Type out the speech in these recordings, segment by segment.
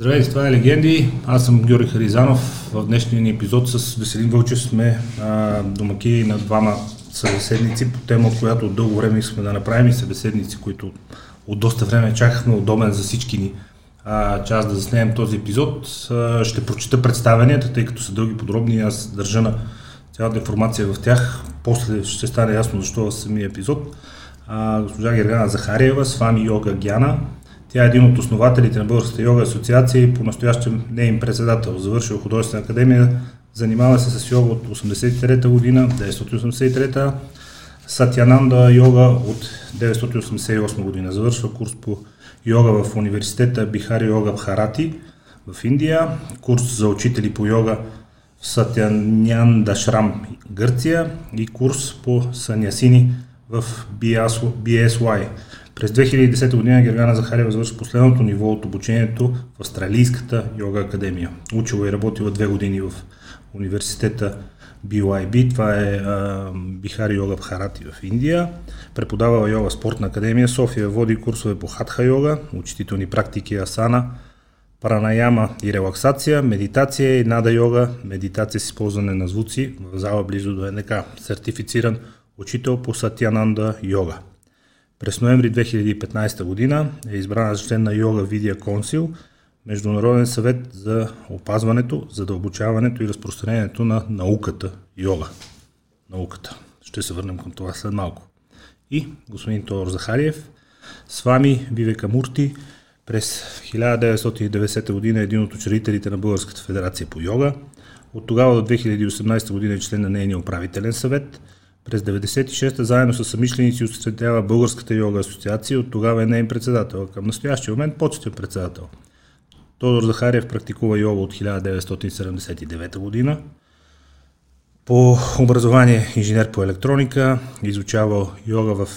Здравейте, това е Легенди. Аз съм Георги Харизанов. В днешния ни епизод с Веселин Вълчев сме а, домаки на двама събеседници по тема, от която от дълго време искаме да направим и събеседници, които от доста време чакахме удобен за всички ни а, час да заснемем този епизод. А, ще прочита представенията, тъй като са дълги подробни. Аз държа на цялата информация в тях. После ще стане ясно защо в самия епизод. А, госпожа Гергана Захариева, с вами Йога Гяна, тя е един от основателите на Българската йога асоциация и по-настоящем не им председател. Завършил художествена академия, занимава се с йога от 83-та година, 1983-та, Сатянанда йога от 1988 година. Завършва курс по йога в университета Бихари Йога Бхарати в Индия, курс за учители по йога в Сатянянда Шрам, Гърция и курс по санясини в BSY през 2010 година Гергана Захарева завърши последното ниво от обучението в Австралийската йога академия. Учила и работила две години в университета BYB, това е Бихари йога Бхарати в Индия. Преподавала йога спортна академия София, води курсове по хатха йога, учителни практики асана, пранаяма и релаксация, медитация и нада йога, медитация с използване на звуци в зала близо до НК. Сертифициран учител по Сатянанда йога. През ноември 2015 година е избрана за член на Йога Видия Консил, Международен съвет за опазването, задълбочаването и разпространението на науката йога. Науката. Ще се върнем към това след малко. И господин Тодор Захариев, с вами Вивека Мурти, през 1990 година е един от учредителите на Българската федерация по йога. От тогава до 2018 година е член на нейния управителен съвет – през 96-та заедно с самишленици учредява Българската йога асоциация, от тогава е нейн председател. Към настоящия момент почетен председател. Тодор Захариев практикува йога от 1979 година. По образование инженер по електроника, изучавал йога в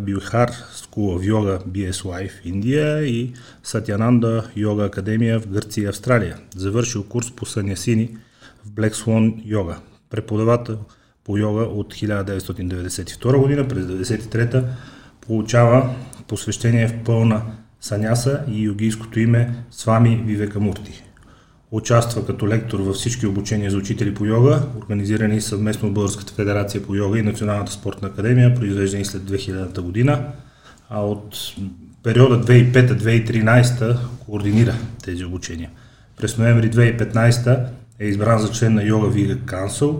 Бюхар, School of Yoga BSY в Индия и Сатянанда йога академия в Гърция и Австралия. Завършил курс по санясини в Black Swan йога. Преподавател по йога от 1992 година, през 1993 получава посвещение в пълна саняса и йогийското име Свами Вивекамурти. Участва като лектор във всички обучения за учители по йога, организирани съвместно от Българската федерация по йога и Националната спортна академия, произвеждани след 2000 година, а от периода 2005-2013 координира тези обучения. През ноември 2015 е избран за член на Йога Вига Council,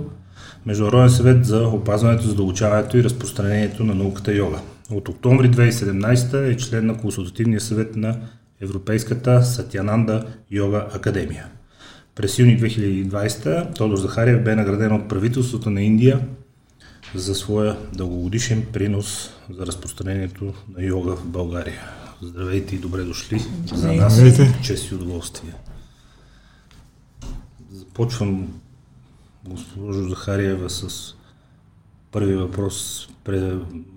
Международен съвет за опазването, задълбочаването и разпространението на науката йога. От октомври 2017 е член на консултативния съвет на Европейската Сатянанда йога академия. През юни 2020 Тодор Захариев бе награден от правителството на Индия за своя дългогодишен принос за разпространението на йога в България. Здравейте и добре дошли. За нас е чест и удоволствие. Започвам госпожо Захариева с първи въпрос,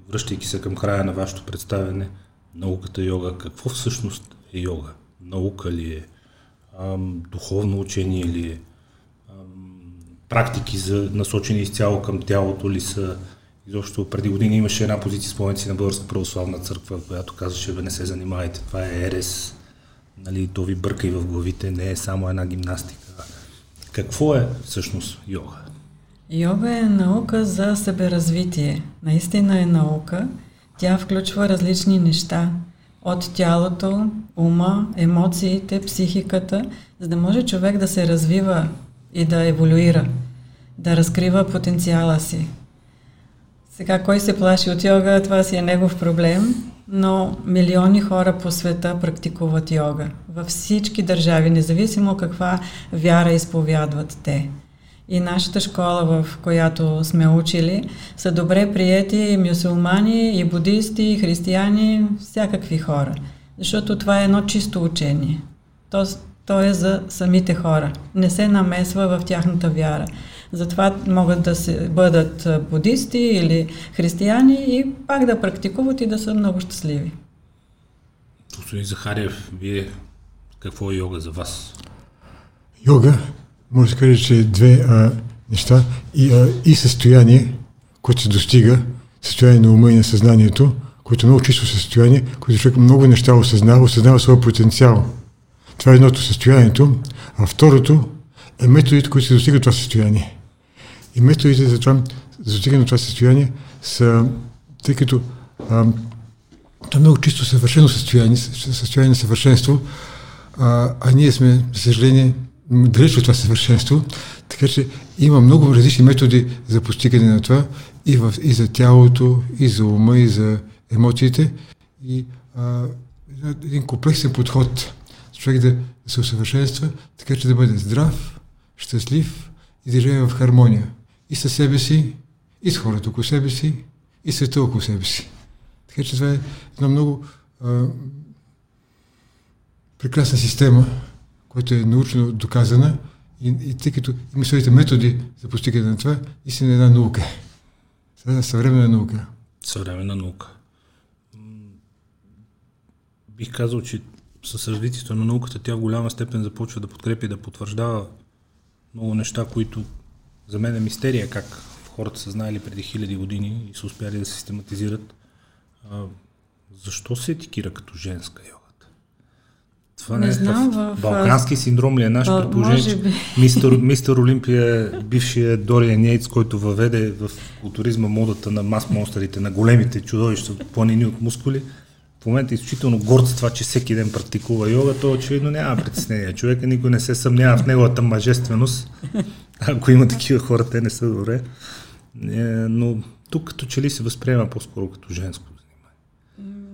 връщайки се към края на вашето представяне, науката йога. Какво всъщност е йога? Наука ли е? Ам, духовно учение ли е? Ам, практики за насочени изцяло към тялото ли са? Изобщо преди години имаше една позиция, споменци на Българска православна църква, която казваше, бе не се занимавайте, това е ерес, нали, то ви бърка и в главите, не е само една гимнастика. Какво е всъщност йога? Йога е наука за себеразвитие. Наистина е наука. Тя включва различни неща. От тялото, ума, емоциите, психиката, за да може човек да се развива и да еволюира, да разкрива потенциала си. Сега, кой се плаши от йога, това си е негов проблем, но милиони хора по света практикуват йога. Във всички държави, независимо каква вяра изповядват те. И нашата школа, в която сме учили, са добре приети и мюсулмани, и будисти, и християни, всякакви хора. Защото това е едно чисто учение. То, то е за самите хора. Не се намесва в тяхната вяра. Затова могат да се бъдат будисти или християни и пак да практикуват и да са много щастливи. Господин Захариев, вие какво е йога за вас? Йога, може да каже, че е две а, неща и, а, и състояние, което се достига, състояние на ума и на съзнанието, което е много чисто състояние, което човек много неща осъзнава, осъзнава своя потенциал. Това е едното състоянието, а второто е методите, които се достигат това състояние. И методите за това, за достигане на това състояние са, тъй като а, това е много чисто съвършено състояние, състояние на съвършенство, а, а ние сме, за съжаление, далеч от това съвършенство, така че има много различни методи за постигане на това и, в, и за тялото, и за ума, и за емоциите. И а, един комплексен подход, човек да се усъвършенства, така че да бъде здрав, щастлив и да живее в хармония и със себе си, и с хората около себе си, и света около себе си. Така че това е една много а, прекрасна система, която е научно доказана и, и тъй като има своите методи за постигане на това, истина е една наука. Това е съвременна наука. Съвременна наука. Бих казал, че с развитието на науката тя в голяма степен започва да подкрепи и да потвърждава много неща, които за мен е мистерия как хората са знаели преди хиляди години и са успяли да систематизират. А, защо се етикира като женска йогата? Това не, не е знам, в, балкански синдром ли е наш предположение, мистер, мистер Олимпия е бившия Дориан Йейтс, който въведе в културизма модата на мас монстрите, на големите чудовища, планини от мускули. В момента е изключително горд с това, че всеки ден практикува йога, то очевидно няма притеснение. Човека никой не се съмнява в неговата мъжественост. Ако има такива хора, те не са добре. Е, но тук като че ли се възприема по-скоро като женско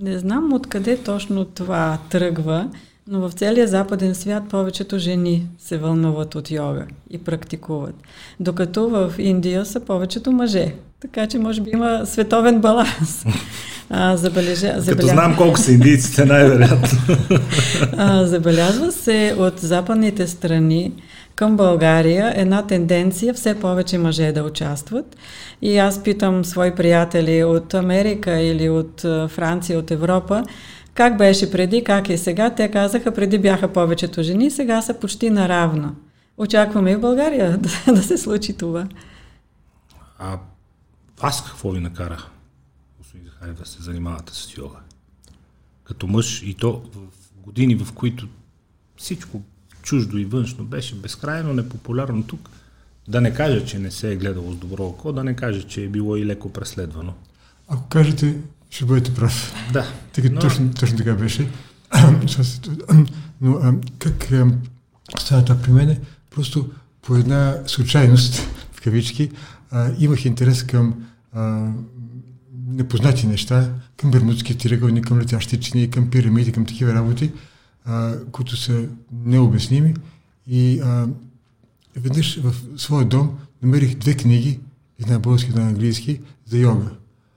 Не знам откъде точно това тръгва, но в целия западен свят повечето жени се вълнуват от йога и практикуват. Докато в Индия са повечето мъже. Така че може би има световен баланс. А, забележа, забелязва... Като знам колко са индийците, най-вероятно. а, забелязва се от западните страни към България една тенденция все повече мъже да участват. И аз питам свои приятели от Америка или от Франция, от Европа, как беше преди, как е сега. Те казаха, преди бяха повечето жени, сега са почти наравно. Очакваме и в България да, да се случи това. А вас какво ви накара, господин Захарев, да се занимавате с йога? Като мъж и то в години, в които всичко чуждо и външно беше безкрайно непопулярно тук. Да не кажа, че не се е гледало с добро око, да не кажа, че е било и леко преследвано. Ако кажете, ще бъдете прав. Да. Тъй но... точно, точно така беше. но а, как а, стана това при мене? Просто по една случайност, в кавички, а, имах интерес към а, непознати неща, към бермудски тиръгълни, към летящи чини, към пирамиди, към такива работи които са необясними. И а, веднъж в своя дом намерих две книги, една български, една английски, за йога.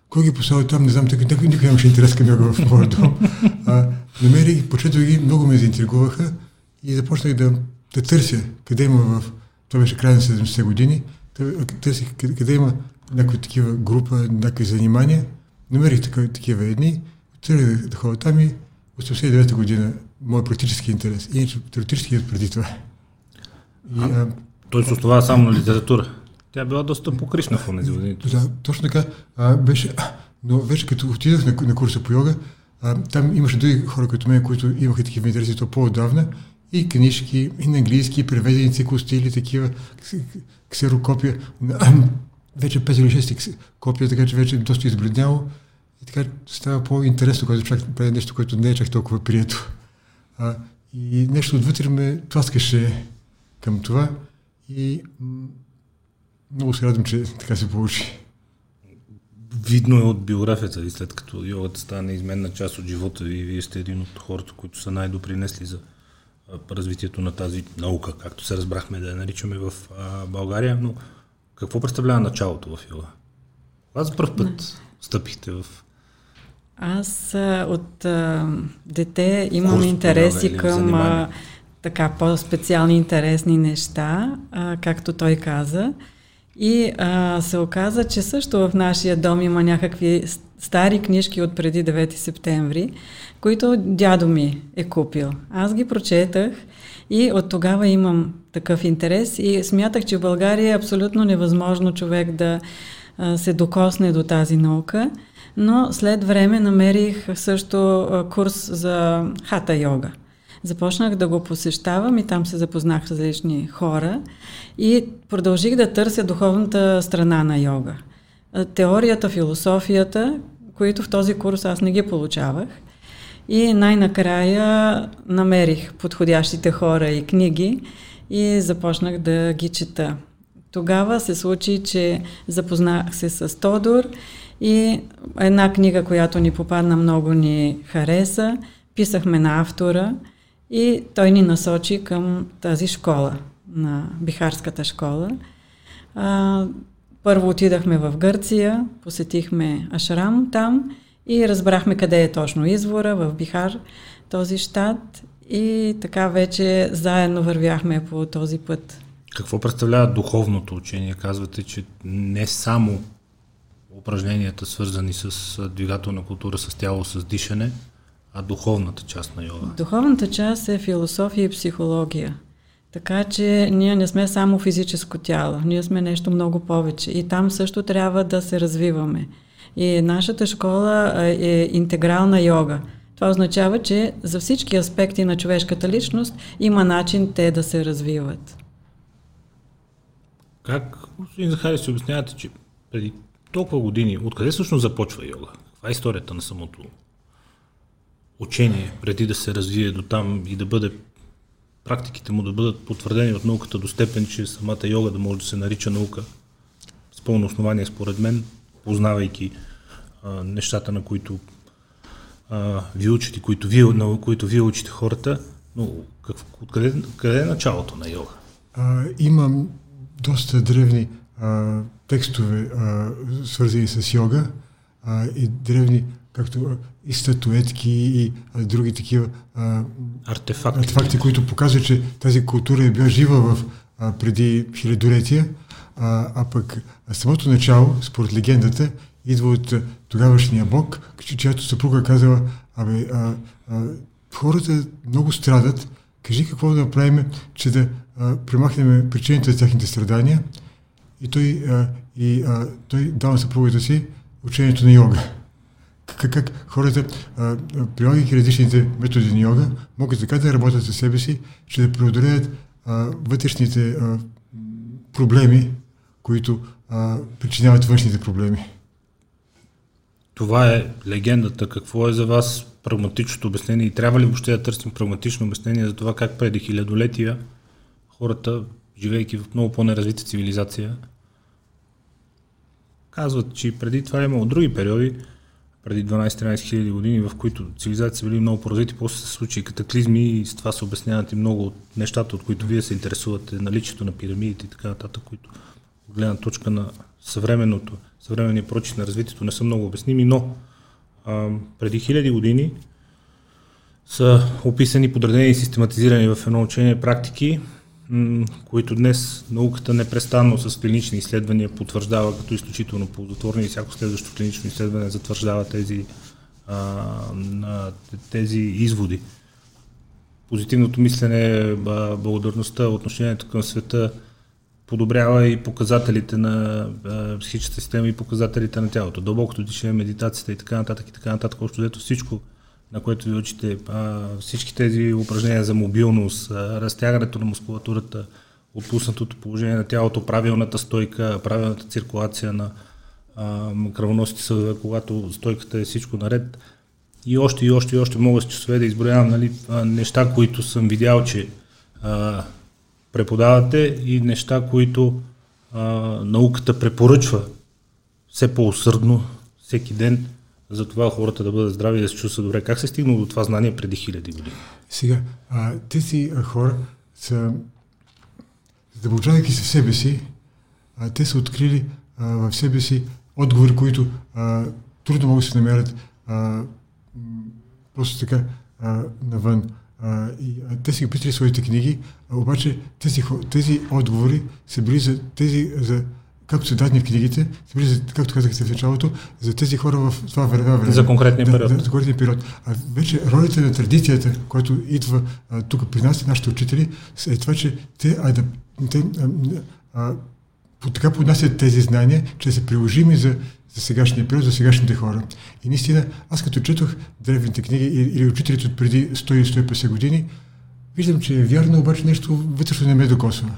Кой ги поставил там, не знам, така никой нямаше интерес към йога в моя дом. А, намерих, почетох ги, много ме заинтригуваха и започнах да, да търся къде има в... Това беше край на 70-те години. Търсих къде, къде има някаква такива група, някакви занимания. Намерих такива, такива едни, тръгнах да, ходя там и 89-та година мой практически интерес. Иначе теоретически преди това. И, а, той се основава само на литература. Тя била доста покришна в тези години. Да, точно така. А, беше, но вече като отидах на, на курса по йога, а, там имаше други хора като мен, които имаха такива интереси то по-отдавна. И книжки, и на английски, преведени цикостили, такива ксерокопия. вече 5 или 6 копия, така че вече е доста избледняло. И така става по-интересно, когато човек прави нещо, което не е чак толкова прието. А, и нещо отвътре ме тласкаше към това и много се радвам, че така се получи. Видно е от биографията ви, след като йогата стане изменна част от живота ви. Вие сте един от хората, които са най-допринесли за развитието на тази наука, както се разбрахме да я наричаме в а, България. Но какво представлява началото в йога? Кога за първ път стъпихте в аз от а, дете имам Курс, интереси към а, така по-специални интересни неща, а, както той каза. И а, се оказа, че също в нашия дом има някакви стари книжки от преди 9 септември, които дядо ми е купил. Аз ги прочетах и от тогава имам такъв интерес и смятах, че в България е абсолютно невъзможно човек да а, се докосне до тази наука но след време намерих също курс за хата йога. Започнах да го посещавам и там се запознах с различни хора и продължих да търся духовната страна на йога. Теорията, философията, които в този курс аз не ги получавах. И най-накрая намерих подходящите хора и книги и започнах да ги чета. Тогава се случи, че запознах се с Тодор и една книга, която ни попадна много ни хареса. Писахме на автора и той ни насочи към тази школа, на Бихарската школа. А, първо отидахме в Гърция, посетихме Ашрам там и разбрахме къде е точно извора, в Бихар, този щат. И така вече заедно вървяхме по този път. Какво представлява духовното учение? Казвате, че не само упражненията, свързани с двигателна култура, с тяло, с дишане, а духовната част на йога? Духовната част е философия и психология. Така че ние не сме само физическо тяло, ние сме нещо много повече. И там също трябва да се развиваме. И нашата школа е интегрална йога. Това означава, че за всички аспекти на човешката личност има начин те да се развиват. Как, господин Захари, си обяснявате, че преди толкова години, откъде всъщност започва йога? Каква е историята на самото учение, преди да се развие до там и да бъде практиките му да бъдат потвърдени от науката до степен, че самата йога да може да се нарича наука с пълно основание, според мен, познавайки а, нещата, на които а, ви учите, които вие, на които вие учите хората, но как, откъде, къде е началото на йога? А, имам доста древни а, текстове, а, свързани с йога а, и древни, както и статуетки и а, други такива а, артефакти. артефакти, които показват, че тази култура е била жива в, а, преди хилядолетия, а, а пък самото начало, според легендата, идва от тогавашния бог, чиято съпруга казала, абе, а, а, хората много страдат, кажи какво да направим, че да а, премахнем причините за техните страдания. И той, а, и, а, той дава на съпругата си учението на йога. Как, как хората, а, прилагайки различните методи на йога, могат така да работят със себе си, че да преодолеят а, вътрешните а, проблеми, които а, причиняват външните проблеми. Това е легендата. Какво е за вас прагматичното обяснение и трябва ли въобще да търсим прагматично обяснение за това как преди хилядолетия хората, живейки в много по-неразвита цивилизация, казват, че преди това е имало други периоди, преди 12-13 хиляди години, в които цивилизации били много поразвити, после се случи катаклизми и с това се обясняват и много от нещата, от които вие се интересувате, наличието на пирамидите и така нататък, които от гледна точка на съвременното, съвременния прочит на развитието не са много обясними, но а, преди хиляди години са описани, подредени и систематизирани в едно учение практики, които днес науката непрестанно с клинични изследвания потвърждава като изключително ползотворни и всяко следващо клинично изследване затвърждава тези, а, тези изводи. Позитивното мислене, благодарността, отношението към света – подобрява и показателите на психическата система и показателите на тялото. Дълбокото дишане, медитацията и така нататък и така нататък. Общо дето всичко, на което ви учите, а, всички тези упражнения за мобилност, а, разтягането на мускулатурата, отпуснатото положение на тялото, правилната стойка, правилната циркулация на а, кръвоносите съдове, когато стойката е всичко наред. И още и още и още мога с часове да изброявам нали, неща, които съм видял, че а, преподавате и неща, които а, науката препоръчва все по-усърдно, всеки ден, за това хората да бъдат здрави и да се чувстват добре. Как се е стигнало до това знание преди хиляди години? Сега, а, тези а, хора са, задълбочавайки се в себе си, а, те са открили в себе си отговори, които а, трудно могат да се намерят а, просто така а, навън. А, и, а, те си писали своите книги, а, обаче тези, тези отговори са били за тези, за, както са дадени в книгите, както казахте в началото, за тези хора в това време. За конкретния да, период. Да, за конкретния период. А вече ролята на традицията, която идва а, тук при нас, нашите учители, е това, че те, а, да, те а, а, така поднасят тези знания, че са приложими за, за сегашния период, за сегашните хора. И наистина, аз като четох древните книги или учителите от преди 100-150 години, виждам, че е вярно, обаче нещо вътрешно не ме докосва.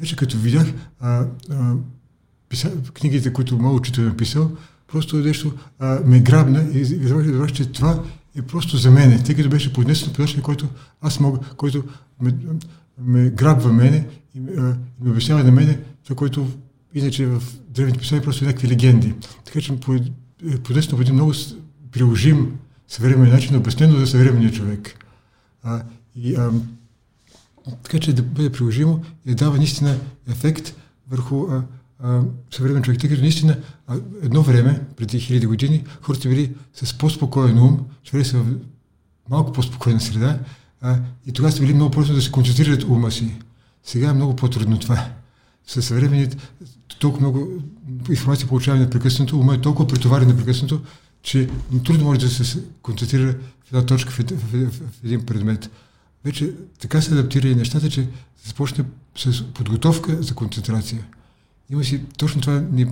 Вече като видях а, а, книгите, които моят учител е написал, просто нещо а, ме грабна и, разбрах, че това е просто за мене, тъй като беше поднесено по начин, който аз мога, който ме, ме грабва мене и, а, ме обяснява на мене това, което иначе в древните писания просто някакви легенди. Така че е поднесено по един много приложим съвременен начин, обяснено за съвременния човек. А, и, а, така че да бъде приложимо и да дава наистина ефект върху а, съвременен човек. Тъй като наистина едно време, преди хиляди години, хората били с по-спокоен ум, живели са в малко по-спокойна среда а, и тогава са били много просто да се концентрират ума си. Сега е много по-трудно това. Със съвременните толкова много информация получаваме непрекъснато, ума е толкова претоварен непрекъснато, че трудно може да се концентрира в една точка, в, в, в, в един предмет. Вече така се адаптира и нещата, че започне с подготовка за концентрация. Има си точно това ни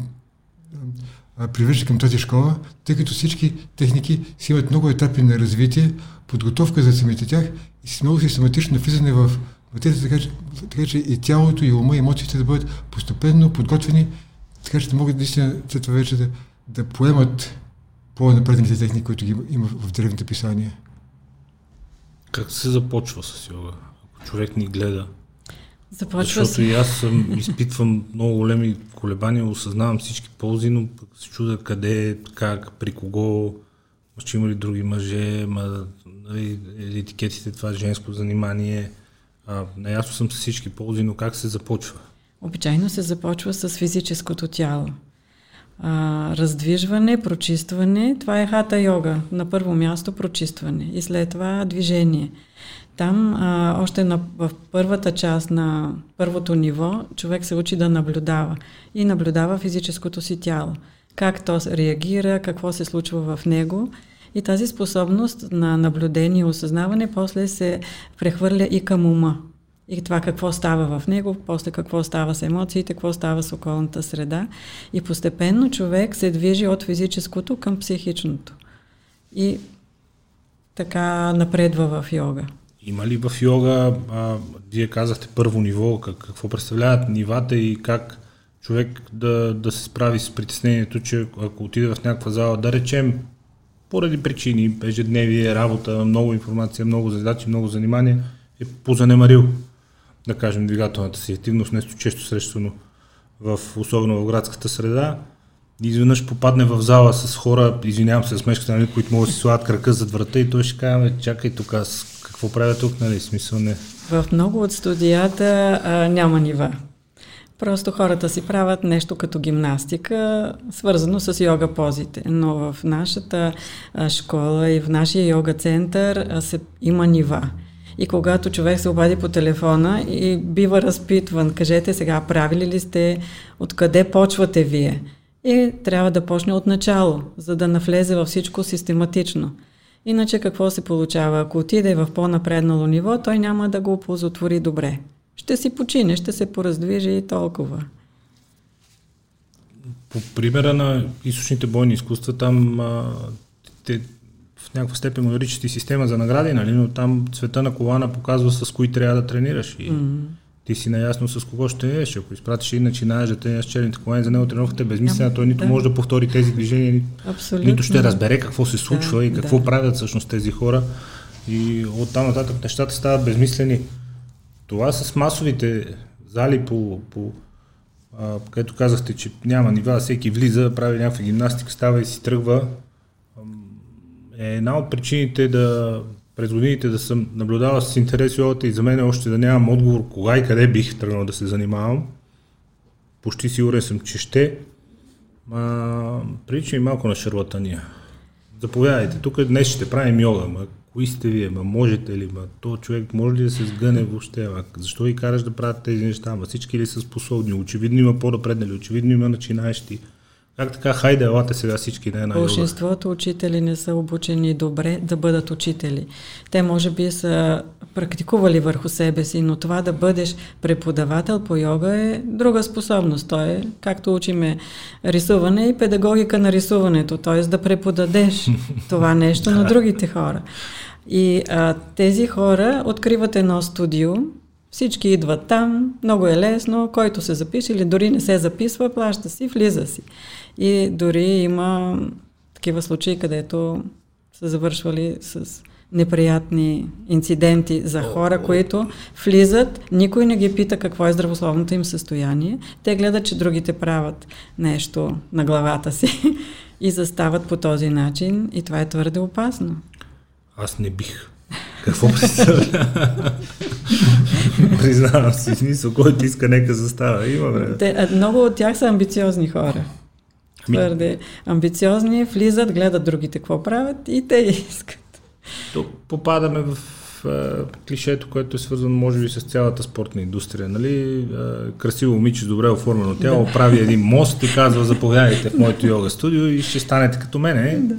привежда към тази школа, тъй като всички техники си имат много етапи на развитие, подготовка за самите тях и с много систематично влизане в материята, така че, така че и тялото, и ума, и емоциите да бъдат постепенно подготвени, така че да могат наистина след това вече да, да поемат по-напредните техники, които ги има в древните писания. Как се започва с йога? Ако човек ни гледа. Започва Защото и аз съм, изпитвам много големи колебания, осъзнавам всички ползи, но пък се чуда къде, как, при кого, ще има ли други мъже, ма, нали, етикетите, това женско занимание. А, наясно съм с всички ползи, но как се започва? Обичайно се започва с физическото тяло. А, раздвижване, прочистване, това е хата йога. На първо място прочистване и след това движение. Там, а, още на, в първата част на първото ниво, човек се учи да наблюдава и наблюдава физическото си тяло. Как то реагира, какво се случва в него. И тази способност на наблюдение и осъзнаване после се прехвърля и към ума. И това какво става в него, после какво става с емоциите, какво става с околната среда. И постепенно човек се движи от физическото към психичното. И така напредва в йога. Има ли в йога, а, вие казахте първо ниво, как, какво представляват нивата и как човек да, да се справи с притеснението, че ако отиде в някаква зала, да речем, поради причини, ежедневие, работа, много информация, много задачи, много занимания, е позанемарил, да кажем, двигателната си активност, нещо често срещано в, особено в градската среда, и изведнъж попадне в зала с хора, извинявам се, смешката, нали, които могат да си слагат крака зад врата и той ще каже, чакай тук, аз какво правя тук, нали, смисъл не. В много от студията а, няма нива. Просто хората си правят нещо като гимнастика, свързано с йога позите. Но в нашата школа и в нашия йога център се, има нива. И когато човек се обади по телефона и бива разпитван, кажете сега, правили ли сте, откъде почвате вие? И трябва да почне от начало, за да навлезе във всичко систематично. Иначе какво се получава? Ако отиде в по-напреднало ниво, той няма да го оползотвори добре. Ще си почине, ще се пораздвижи и толкова. По примера на източните бойни изкуства, там а, те в някаква степен го наричат и система за награди, нали? но там цвета на колана показва с кои трябва да тренираш. И mm-hmm. Ти си наясно с кого ще еш. Ако изпратиш и начинаеш да тренираш черните колани, за него тренировката е безмислена, той нито да. може да повтори тези движения, Абсолютно. нито ще разбере какво се случва да, и какво да. правят всъщност тези хора. И оттам нататък нещата стават безмислени. Това с масовите зали по, по а, където казахте, че няма нива, всеки влиза, прави някаква гимнастика, става и си тръгва, е една от причините да през годините да съм наблюдавал с интерес йогата и за мен още да нямам отговор кога и къде бих тръгнал да се занимавам. Почти сигурен съм, че ще. А, прилича и малко на шарлатания. Заповядайте, тук днес ще правим йога, ма кои сте вие, ма можете ли, ма то човек може ли да се сгъне въобще, ма защо и караш да правят тези неща, ма всички ли са способни, очевидно има по-напреднали, очевидно има начинаещи. Как така, хайде, елате сега всички на една Большинството учители не са обучени добре да бъдат учители. Те може би са практикували върху себе си, но това да бъдеш преподавател по йога е друга способност. То е, както учиме рисуване и педагогика на рисуването, т.е. да преподадеш това нещо на другите хора. И а, тези хора откриват едно студио, всички идват там, много е лесно, който се запише или дори не се записва, плаща си, влиза си. И дори има такива случаи, където са завършвали с неприятни инциденти за хора, които влизат, никой не ги пита какво е здравословното им състояние. Те гледат, че другите правят нещо на главата си и застават по този начин и това е твърде опасно. Аз не бих. Какво представлява? Признавам си, смисъл, който иска, нека застава. Има време. Те, много от тях са амбициозни хора. Твърде амбициозни, влизат, гледат другите какво правят и те искат. Тук попадаме в а, клишето, което е свързано, може би, с цялата спортна индустрия. Нали? А, красиво момиче, добре оформено тяло, да. прави един мост и казва, заповядайте в моето йога студио и ще станете като мене. Да.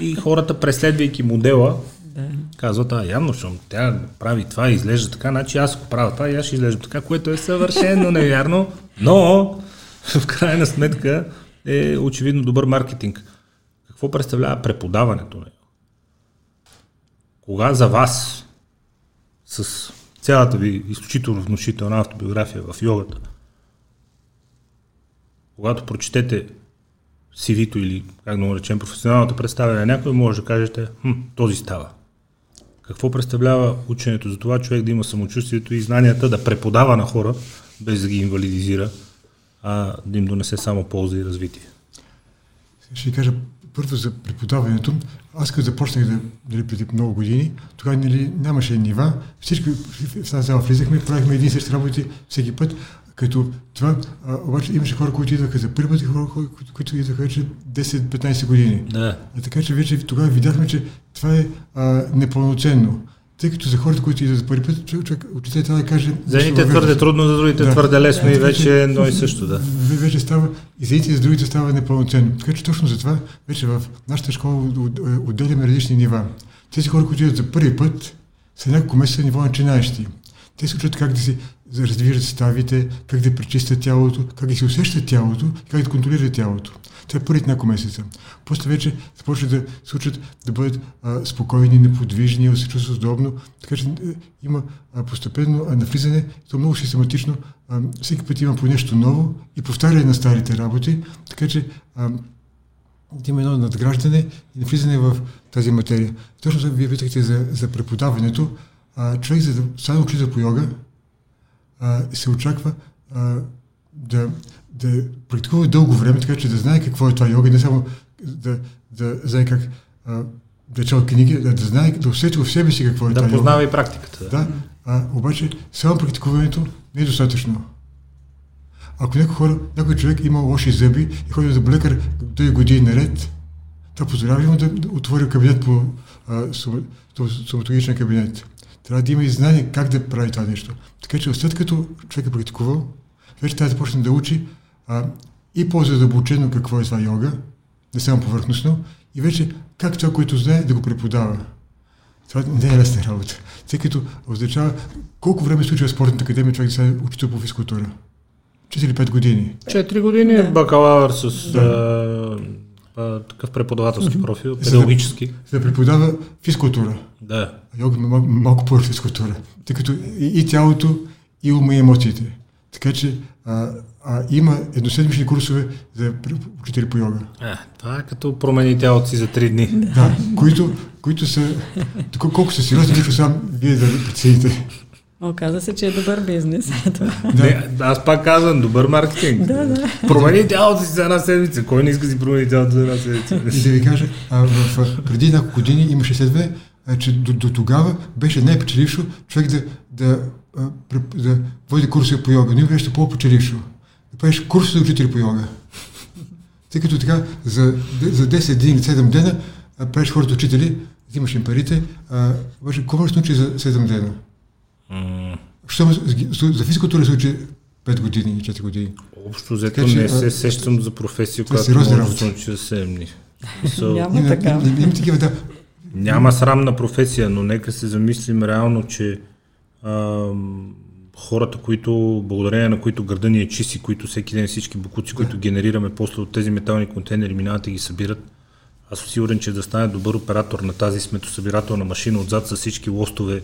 И хората, преследвайки модела, да. казват, а явно, защото тя прави това и изглежда така, значи аз ако правя това и аз ще изглеждам така, което е съвършено невярно, но в крайна сметка е очевидно добър маркетинг. Какво представлява преподаването? Кога за вас, с цялата ви изключително внушителна автобиография в йогата, когато прочетете CV-то или, как да му речем, професионалната представяне на някой, може да кажете, хм, този става. Какво представлява ученето за това човек да има самочувствието и знанията да преподава на хора, без да ги инвалидизира, а да им донесе само полза и развитие? Ще кажа първо за преподаването. Аз като започнах да, дали преди много години, тогава нали, нямаше нива. Всички в тази зала влизахме, правихме един същи работи всеки път. Като това, а, обаче имаше хора, които идваха за първи път и хора, които, които идваха вече 10-15 години. Да. А така че вече тогава видяхме, че това е а, непълноценно. Тъй като за хората, които идват за първи път, човек, учител трябва да каже... За едните е твърде трудно, за другите да. твърде лесно да, и вече е едно и също, да. Вече става, и за едните и за другите става непълноценно. Така че точно за това вече в нашата школа отделяме различни нива. Тези хора, които идват за първи път, са няколко месеца ниво начинаещи. Те се учат как да се развиват ставите, как да пречистят тялото, как да се усещат тялото как да контролират тялото. Това е първите няколко месеца. После вече започват да се учат да бъдат а, спокойни, неподвижни, да се чувстват удобно. Така че е, има а, постепенно а, навлизане, то много систематично. А, всеки път има по нещо ново и повтаряне на старите работи. Така че а, има едно надграждане и навлизане в тази материя. Точно вие питахте за, за преподаването. А, човек, за да стане учител по йога, а, се очаква а, да да практикува дълго време, така че да знае какво е това йога, не само да, да знае как а, да чел книги, да, да знае, да усети в себе си какво е да това. Да познава и практиката. Да, а, обаче само практикуването не е достатъчно. Ако някой, хора, някой човек има лоши зъби и ходи за лекар той години наред, това позволява ли му да отвори кабинет по стоматологичен кабинет? Трябва да има и знание как да прави това нещо. Така че след като човек е практикувал, вече трябва да започне да учи а, и по-задълбочено какво е това йога, не само повърхностно, и вече как това, което знае, да го преподава. Това не е лесна работа. Тъй като означава колко време случва спортната академия човек да се учител по физкултура. 4 или 5 години. 4 години да. бакалавър с да. А, такъв преподавателски профил, педагогически. За да, преподава физкултура. Да. Йога е малко, малко по-физкултура. Тъй като и, и тялото, и ума и емоциите. Така че а, а, има едноседмични курсове за учители по йога. А, това е като промени тялото си за три дни. Да, които, които са... Колко са сериозни, нито сам вие да прецените. Оказа се, че е добър бизнес. да. Не, аз пак казвам, добър маркетинг. да, да. Промени тялото си за една седмица. Кой не иска да си промени тялото за една седмица? И да ви кажа, а, в, преди няколко години имаше следване, че до, до тогава беше най-печелившо човек да, да да води курси по йога. Не беше по-почелившо. Да правиш курс за учители по йога. Тъй като така за, за 10 дни или 7 дена правиш хората учители, взимаш им парите, а, може да научи за 7 дена? Mm. Що, за физикултура се учи 5 години или 4 години. Общо взето не се сещам за професия, която може да се научи за 7 дни. Няма така. Няма срамна професия, но нека се замислим реално, че а, хората, които, благодарение на които града ни е чиси, които всеки ден всички букуци, които генерираме после от тези метални контейнери, минават и ги събират, аз съм сигурен, че да стане добър оператор на тази сметосъбирателна машина отзад с всички лостове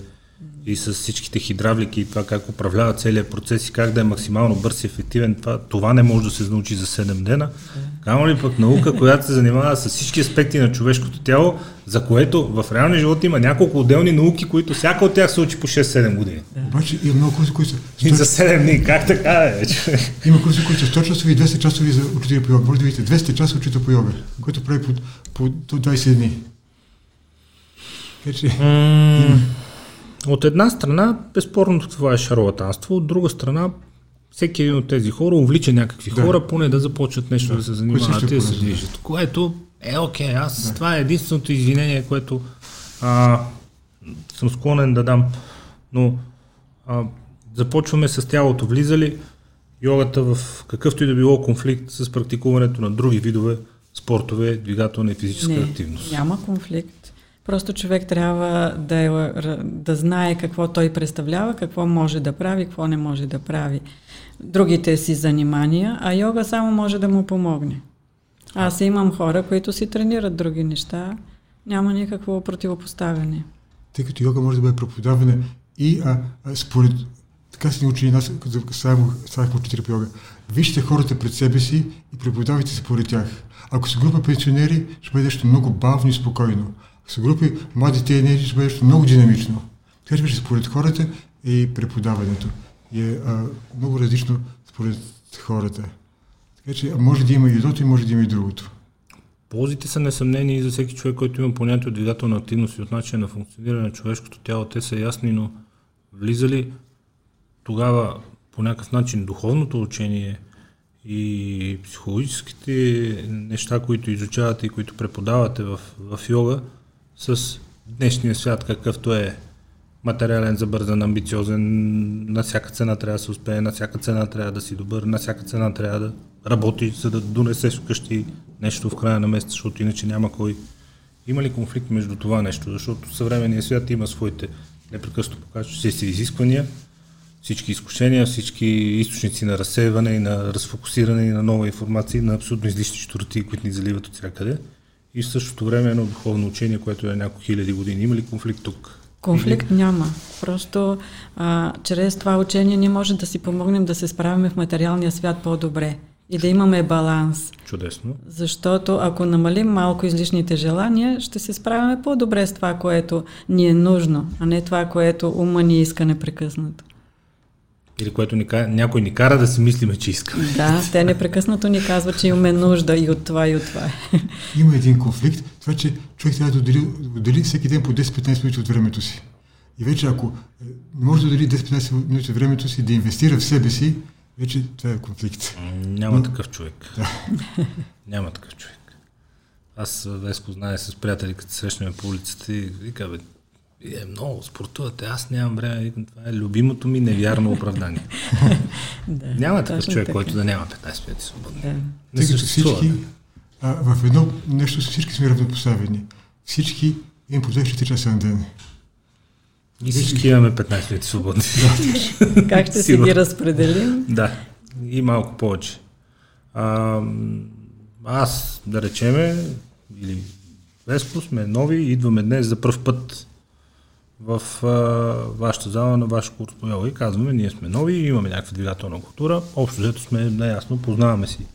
и с всичките хидравлики и това как управлява целият процес и как да е максимално бърз и ефективен, това, това не може да се научи за 7 дена. Камо ли пък наука, която се занимава с всички аспекти на човешкото тяло, за което в реалния живот има няколко отделни науки, които всяка от тях се учи по 6-7 години. Обаче има много курси, които са... И за 7 дни, как така е? Има курси, които са 100 часови и 200 часови за учители по йога. Може да видите 200 часа учител по йога, което прави по, по, по 20 дни. Така че... От една страна, безспорно това е шарлатанство, от друга страна, всеки един от тези хора увлича някакви да. хора, поне да започнат нещо да, да се занимават и да се движат. Което е окей, okay. аз да. това е единственото извинение, което а, съм склонен да дам. Но а, започваме с тялото. Влизали йогата в какъвто и да било конфликт с практикуването на други видове спортове, двигателна и физическа Не, активност? Няма конфликт. Просто човек трябва да, е, да знае какво той представлява, какво може да прави, какво не може да прави. Другите си занимания, а йога само може да му помогне. Аз имам хора, които си тренират други неща, няма никакво противопоставяне. Тъй като йога може да бъде преподаване и а, а, според така се ни учи нас, като ставахме учители по йога. Вижте хората пред себе си и преподавайте според тях. Ако са група пенсионери, ще бъде нещо много бавно и спокойно с групи млади тeenейджи ще бъде много динамично. Така че беше според хората и преподаването. И е а, много различно според хората. Така че може да има и едното и може да има и другото. Ползите са несъмнени и за всеки човек, който има понятие от двигателна активност и от начин на функциониране на човешкото тяло. Те са ясни, но влиза ли тогава по някакъв начин духовното учение и психологическите неща, които изучавате и които преподавате в, в йога, с днешния свят, какъвто е материален, забързан, амбициозен, на всяка цена трябва да се успее, на всяка цена трябва да си добър, на всяка цена трябва да работи, за да донесеш вкъщи нещо в края на месеца, защото иначе няма кой. Има ли конфликт между това нещо? Защото съвременният свят има своите непрекъснато покачващи се изисквания, всички изкушения, всички източници на разсейване и на разфокусиране и на нова информация, на абсолютно излишни штурти, които ни заливат от всякъде и в същото време едно духовно учение, което е няколко хиляди години. Има ли конфликт тук? Конфликт няма. Просто а, чрез това учение ние можем да си помогнем да се справяме в материалния свят по-добре и да имаме баланс. Чудесно. Защото ако намалим малко излишните желания, ще се справяме по-добре с това, което ни е нужно, а не това, което ума ни иска непрекъснато. Или което ни, някой ни кара да си мислиме, че искаме. Да, те непрекъснато ни казват, че имаме нужда и от това, и от това. Има един конфликт, това, че човек трябва да отдели, отдели всеки ден по 10-15 минути от времето си. И вече ако е, не може да отдели 10-15 минути от времето си да инвестира в себе си, вече това е конфликт. Няма Но... такъв човек. Да. Няма такъв човек. Аз Веско знае с приятели, като срещаме по улицата и вика, бе, е много, спортувате, аз нямам време, това е любимото ми невярно оправдание. да, няма такъв човек, така. който да няма 15 минути свободни. Да. Не Тъй всички, а, в едно нещо всички сме равнопоставени. Всички имам по 24 часа на ден. И всички имаме 15 минути свободни. как ще си ги разпределим? Да, и малко повече. А, аз, да речеме, или Веско сме нови, идваме днес за първ път в а, вашата зала на ваш курс по йога и казваме, ние сме нови, имаме някаква двигателна култура, общо взето сме наясно, познаваме си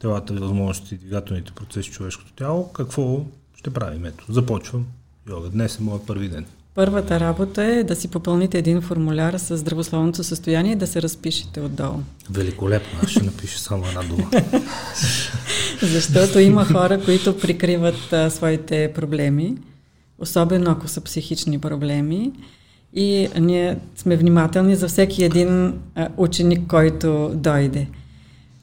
телата, възможности и двигателните процеси човешкото тяло, какво ще правим? Ето, започвам йога. Днес е моят първи ден. Първата работа е да си попълните един формуляр с здравословното състояние и да се разпишете отдолу. Великолепно, аз ще напиша само една дума. Защото има хора, които прикриват а, своите проблеми особено ако са психични проблеми. И ние сме внимателни за всеки един ученик, който дойде.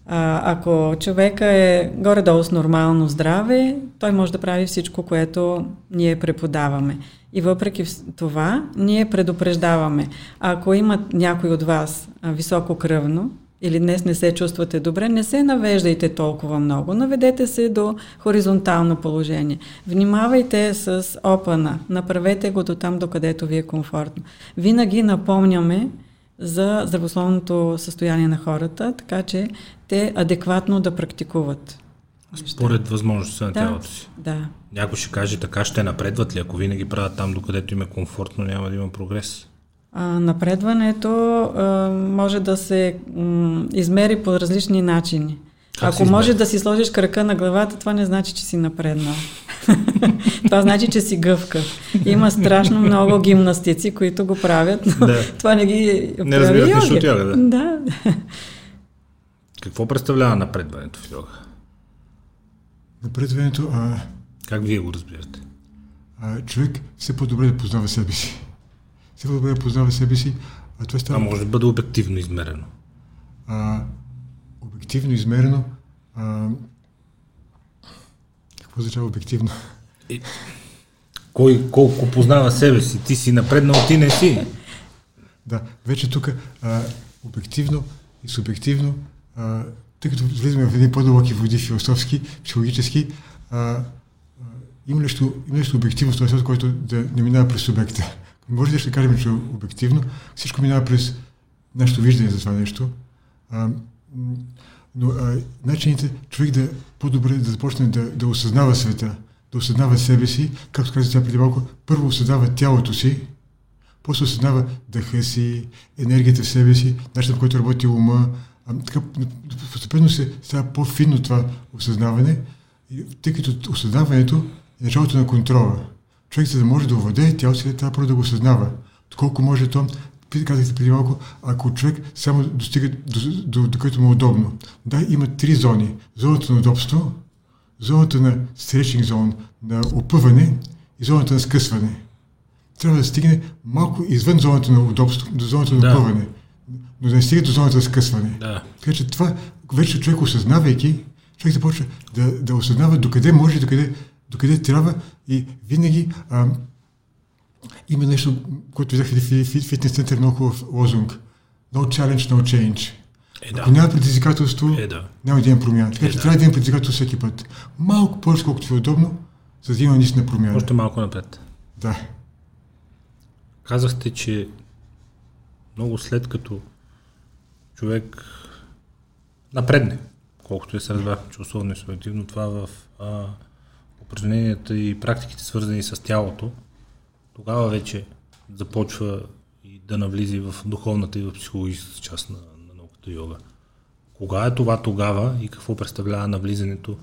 А, ако човека е горе-долу с нормално здраве, той може да прави всичко, което ние преподаваме. И въпреки това, ние предупреждаваме. Ако имат някой от вас високо кръвно, или днес не се чувствате добре, не се навеждайте толкова много. Наведете се до хоризонтално положение. Внимавайте с опана. Направете го до там, докъдето ви е комфортно. Винаги напомняме за здравословното състояние на хората, така че те адекватно да практикуват. Според възможността на да, тялото си. Да. Някой ще каже така, ще напредват ли? Ако винаги правят там, докъдето им е комфортно, няма да има прогрес. А, напредването а, може да се м, измери по различни начини. Как Ако може да си сложиш крака на главата, това не значи, че си напреднал. това значи, че си гъвкав. Има страшно много гимнастици, които го правят, но Да. това не ги Не разбират нищо от йога, да. Да. Какво представлява напредването в йога? Напредването, а, Как вие го разбирате? а, човек все по-добре да познава себе си. По-добре да познава себе си, а това става може да бъде обективно измерено. а, обективно измерено. А, какво означава обективно? Кой колко познава себе си? Ти си напреднал, ти не си. Да, вече тук а, обективно и субективно, а, тъй като влизаме в едни по-дълбоки води, философски, психологически, а, а, има, нещо, има нещо обективно в този свят, което да не минава през субекта. Може да ще кажем, че е обективно, всичко минава през нашето виждане за това нещо. А, но а, начините човек да по-добре да започне да, да осъзнава света, да осъзнава себе си, както каза тя преди малко, първо осъзнава тялото си, после осъзнава дъха си, енергията в себе си, начинът, по който работи ума. А, така, постепенно се става по-финно това осъзнаване, тъй като осъзнаването е началото на контрола. Човек, за да може да овладее тялото си, трябва първо да го осъзнава. Доколко може то, казахте преди малко, ако човек само достига до, до, до което му е удобно. Да, има три зони. Зоната на удобство, зоната на stretching зон, на опъване и зоната на скъсване трябва да стигне малко извън зоната на удобство, до зоната на Да. опъване, но да не стига до зоната на скъсване. Да. Така че това, вече човек осъзнавайки, човек започва да, да осъзнава докъде може, докъде, докъде трябва и винаги а, има нещо, което видях в фитнес център, много хубав лозунг. No challenge, no change. Е, Ако да. няма предизвикателство, Е, да. няма да има промяна. Така Е, че да. трябва да има предизвикателство всеки път. Малко повече, колкото е удобно, за да има наистина промяна. Още малко напред. Да. Казахте, че много след като човек напредне, колкото е се разбра, че условно и субективно, това в а, упражненията и практиките свързани с тялото, тогава вече започва и да навлиза и в духовната и в психологическата част на, на науката йога. Кога е това тогава и какво представлява навлизането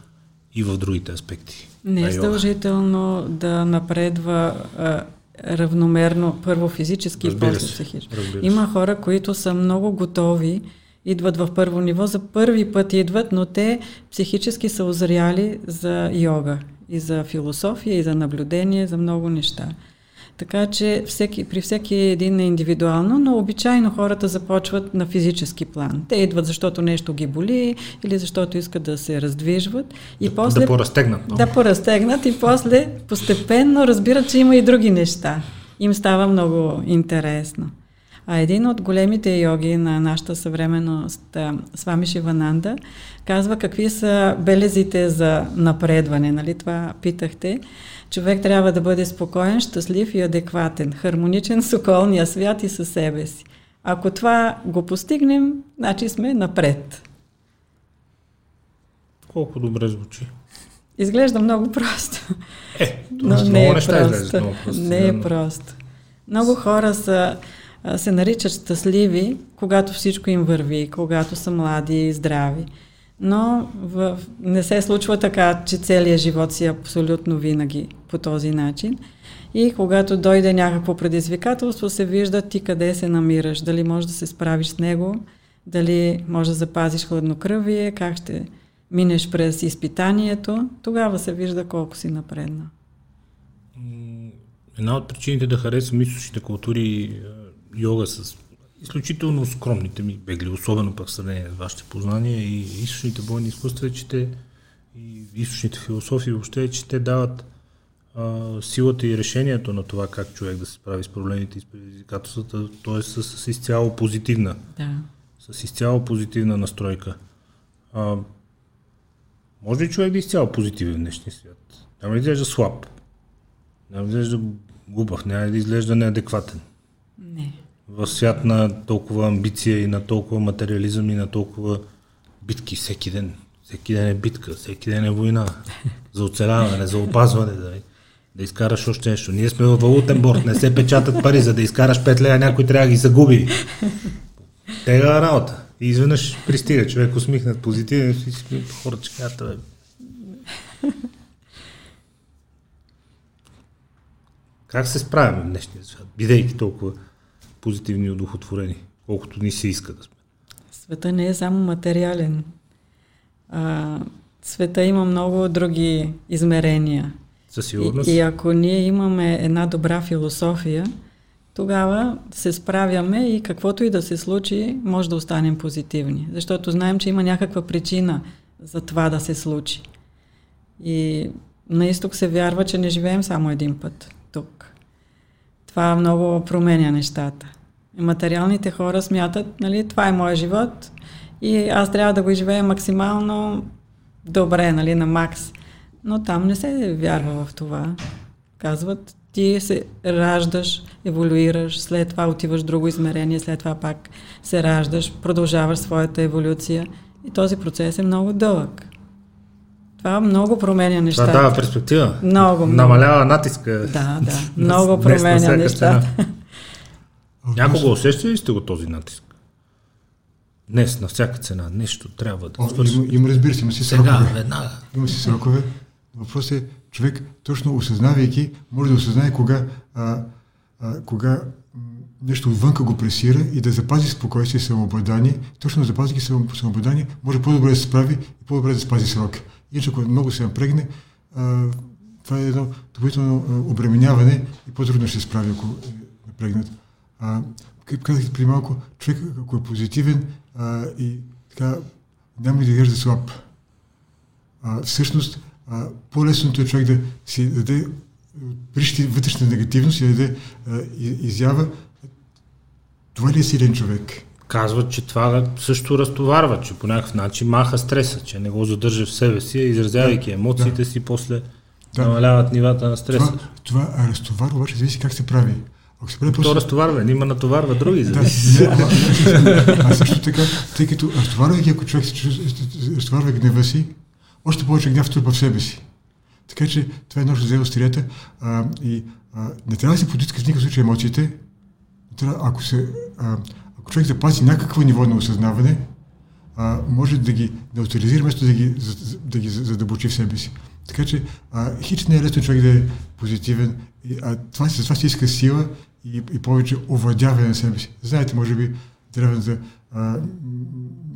и в другите аспекти? Не е задължително да напредва а, равномерно първо физически и после психически. Има хора, които са много готови, идват в първо ниво, за първи път идват, но те психически са озряли за йога и за философия, и за наблюдение, за много неща. Така че всеки, при всеки един е индивидуално, но обичайно хората започват на физически план. Те идват защото нещо ги боли или защото искат да се раздвижват. И да, после да поразтегнат. много. да поразтегнат и после постепенно разбират, че има и други неща. Им става много интересно. А един от големите йоги на нашата съвременност, Свами Шивананда, казва какви са белезите за напредване. Нали? Това питахте. Човек трябва да бъде спокоен, щастлив и адекватен, хармоничен с околния свят и със себе си. Ако това го постигнем, значи сме напред. Колко добре звучи. Изглежда много просто. Е, Но с не много е неща много просто. Не е просто. Много хора са, се наричат щастливи, когато всичко им върви, когато са млади и здрави. Но в, не се случва така, че целият живот си е абсолютно винаги по този начин. И когато дойде някакво предизвикателство, се вижда ти къде се намираш, дали можеш да се справиш с него, дали можеш да запазиш хладнокръвие, как ще минеш през изпитанието, тогава се вижда колко си напредна. Една от причините да харесвам източните култури йога с изключително скромните ми бегли, особено пък в сравнение с вашите познания и източните бойни изкуства е, че те и източните философии въобще е, че те дават а, силата и решението на това как човек да се справи с проблемите и с предизвикателствата, т.е. С, с изцяло позитивна Да. с изцяло позитивна настройка. А, може ли човек да е изцяло позитивен в днешния свят? Няма да изглежда слаб? Няма да изглежда глупав? Няма да изглежда неадекватен? Не. В свят на толкова амбиция и на толкова материализъм и на толкова битки всеки ден. Всеки ден е битка, всеки ден е война. За оцеляване, за опазване. Да, да изкараш още нещо. Ние сме във валутен борт, не се печатат пари, за да изкараш 5 лея, някой трябва да ги загуби. Тега работа. И изведнъж пристига човек усмихнат позитивен и си хората ще кажат, бе. Как се справяме в днешния свят, бидейки толкова позитивни и удохотворени, колкото ни се иска да сме? Света не е само материален. А, света има много други измерения. Със сигурност. И, и ако ние имаме една добра философия, тогава се справяме и каквото и да се случи, може да останем позитивни. Защото знаем, че има някаква причина за това да се случи. И на изток се вярва, че не живеем само един път тук. Това много променя нещата. Материалните хора смятат, нали, това е моят живот и аз трябва да го живея максимално добре, нали, на макс. Но там не се вярва в това. Казват, ти се раждаш, еволюираш, след това отиваш в друго измерение, след това пак се раждаш, продължаваш своята еволюция и този процес е много дълъг. Това много променя нещата. Това дава перспектива. Много, много. Намалява натиска. Да, да. Много променя нещата. Някога усеща ли сте го този натиск? Днес на всяка цена нещо трябва да свърши. Има, има, разбира се, има си Сега, срокове. веднага. Има си срокове. Въпрос е, човек, точно осъзнавайки, може да осъзнае кога, а, а, кога нещо отвънка го пресира и да запази спокойствие и самообладание. Точно запази самообладание, може по-добре да се справи и по-добре да спази срок. Иначе, ако много се напрегне, това е едно допълнително обременяване и по-трудно ще се справи, ако е напрегнат. А, казах преди малко, човек, ако е позитивен а, и така, няма да изглежда слаб. А, всъщност, а, по-лесното е човек да си даде прищи вътрешна негативност и да даде а, изява. Това ли е силен човек? Казват, че това също разтоварва, че по някакъв начин маха стреса, че не го задържа в себе си, изразявайки емоциите да. си, после да. намаляват нивата на стреса. Това, това разтоварва, обаче зависи как се прави. Ако се прави просто... То разтоварва, има натоварва други. Да, не, а, а, също така, тъй като разтоварвайки, ако човек се разтоварва гнева си, още повече гняв трупа в себе си. Така че това е едно за острията. А, и а, не трябва да се потиска в никакъв случай емоциите. Трябва, ако, се, а, ако човек запази някакво ниво на осъзнаване, а, може да ги неутрализира, вместо да ги, за, да ги задълбочи в себе си. Така че а, хич не е лесно човек да е позитивен. И, а това, с това се иска сила и, и повече овладяване на себе си. Знаете, може би, древната а,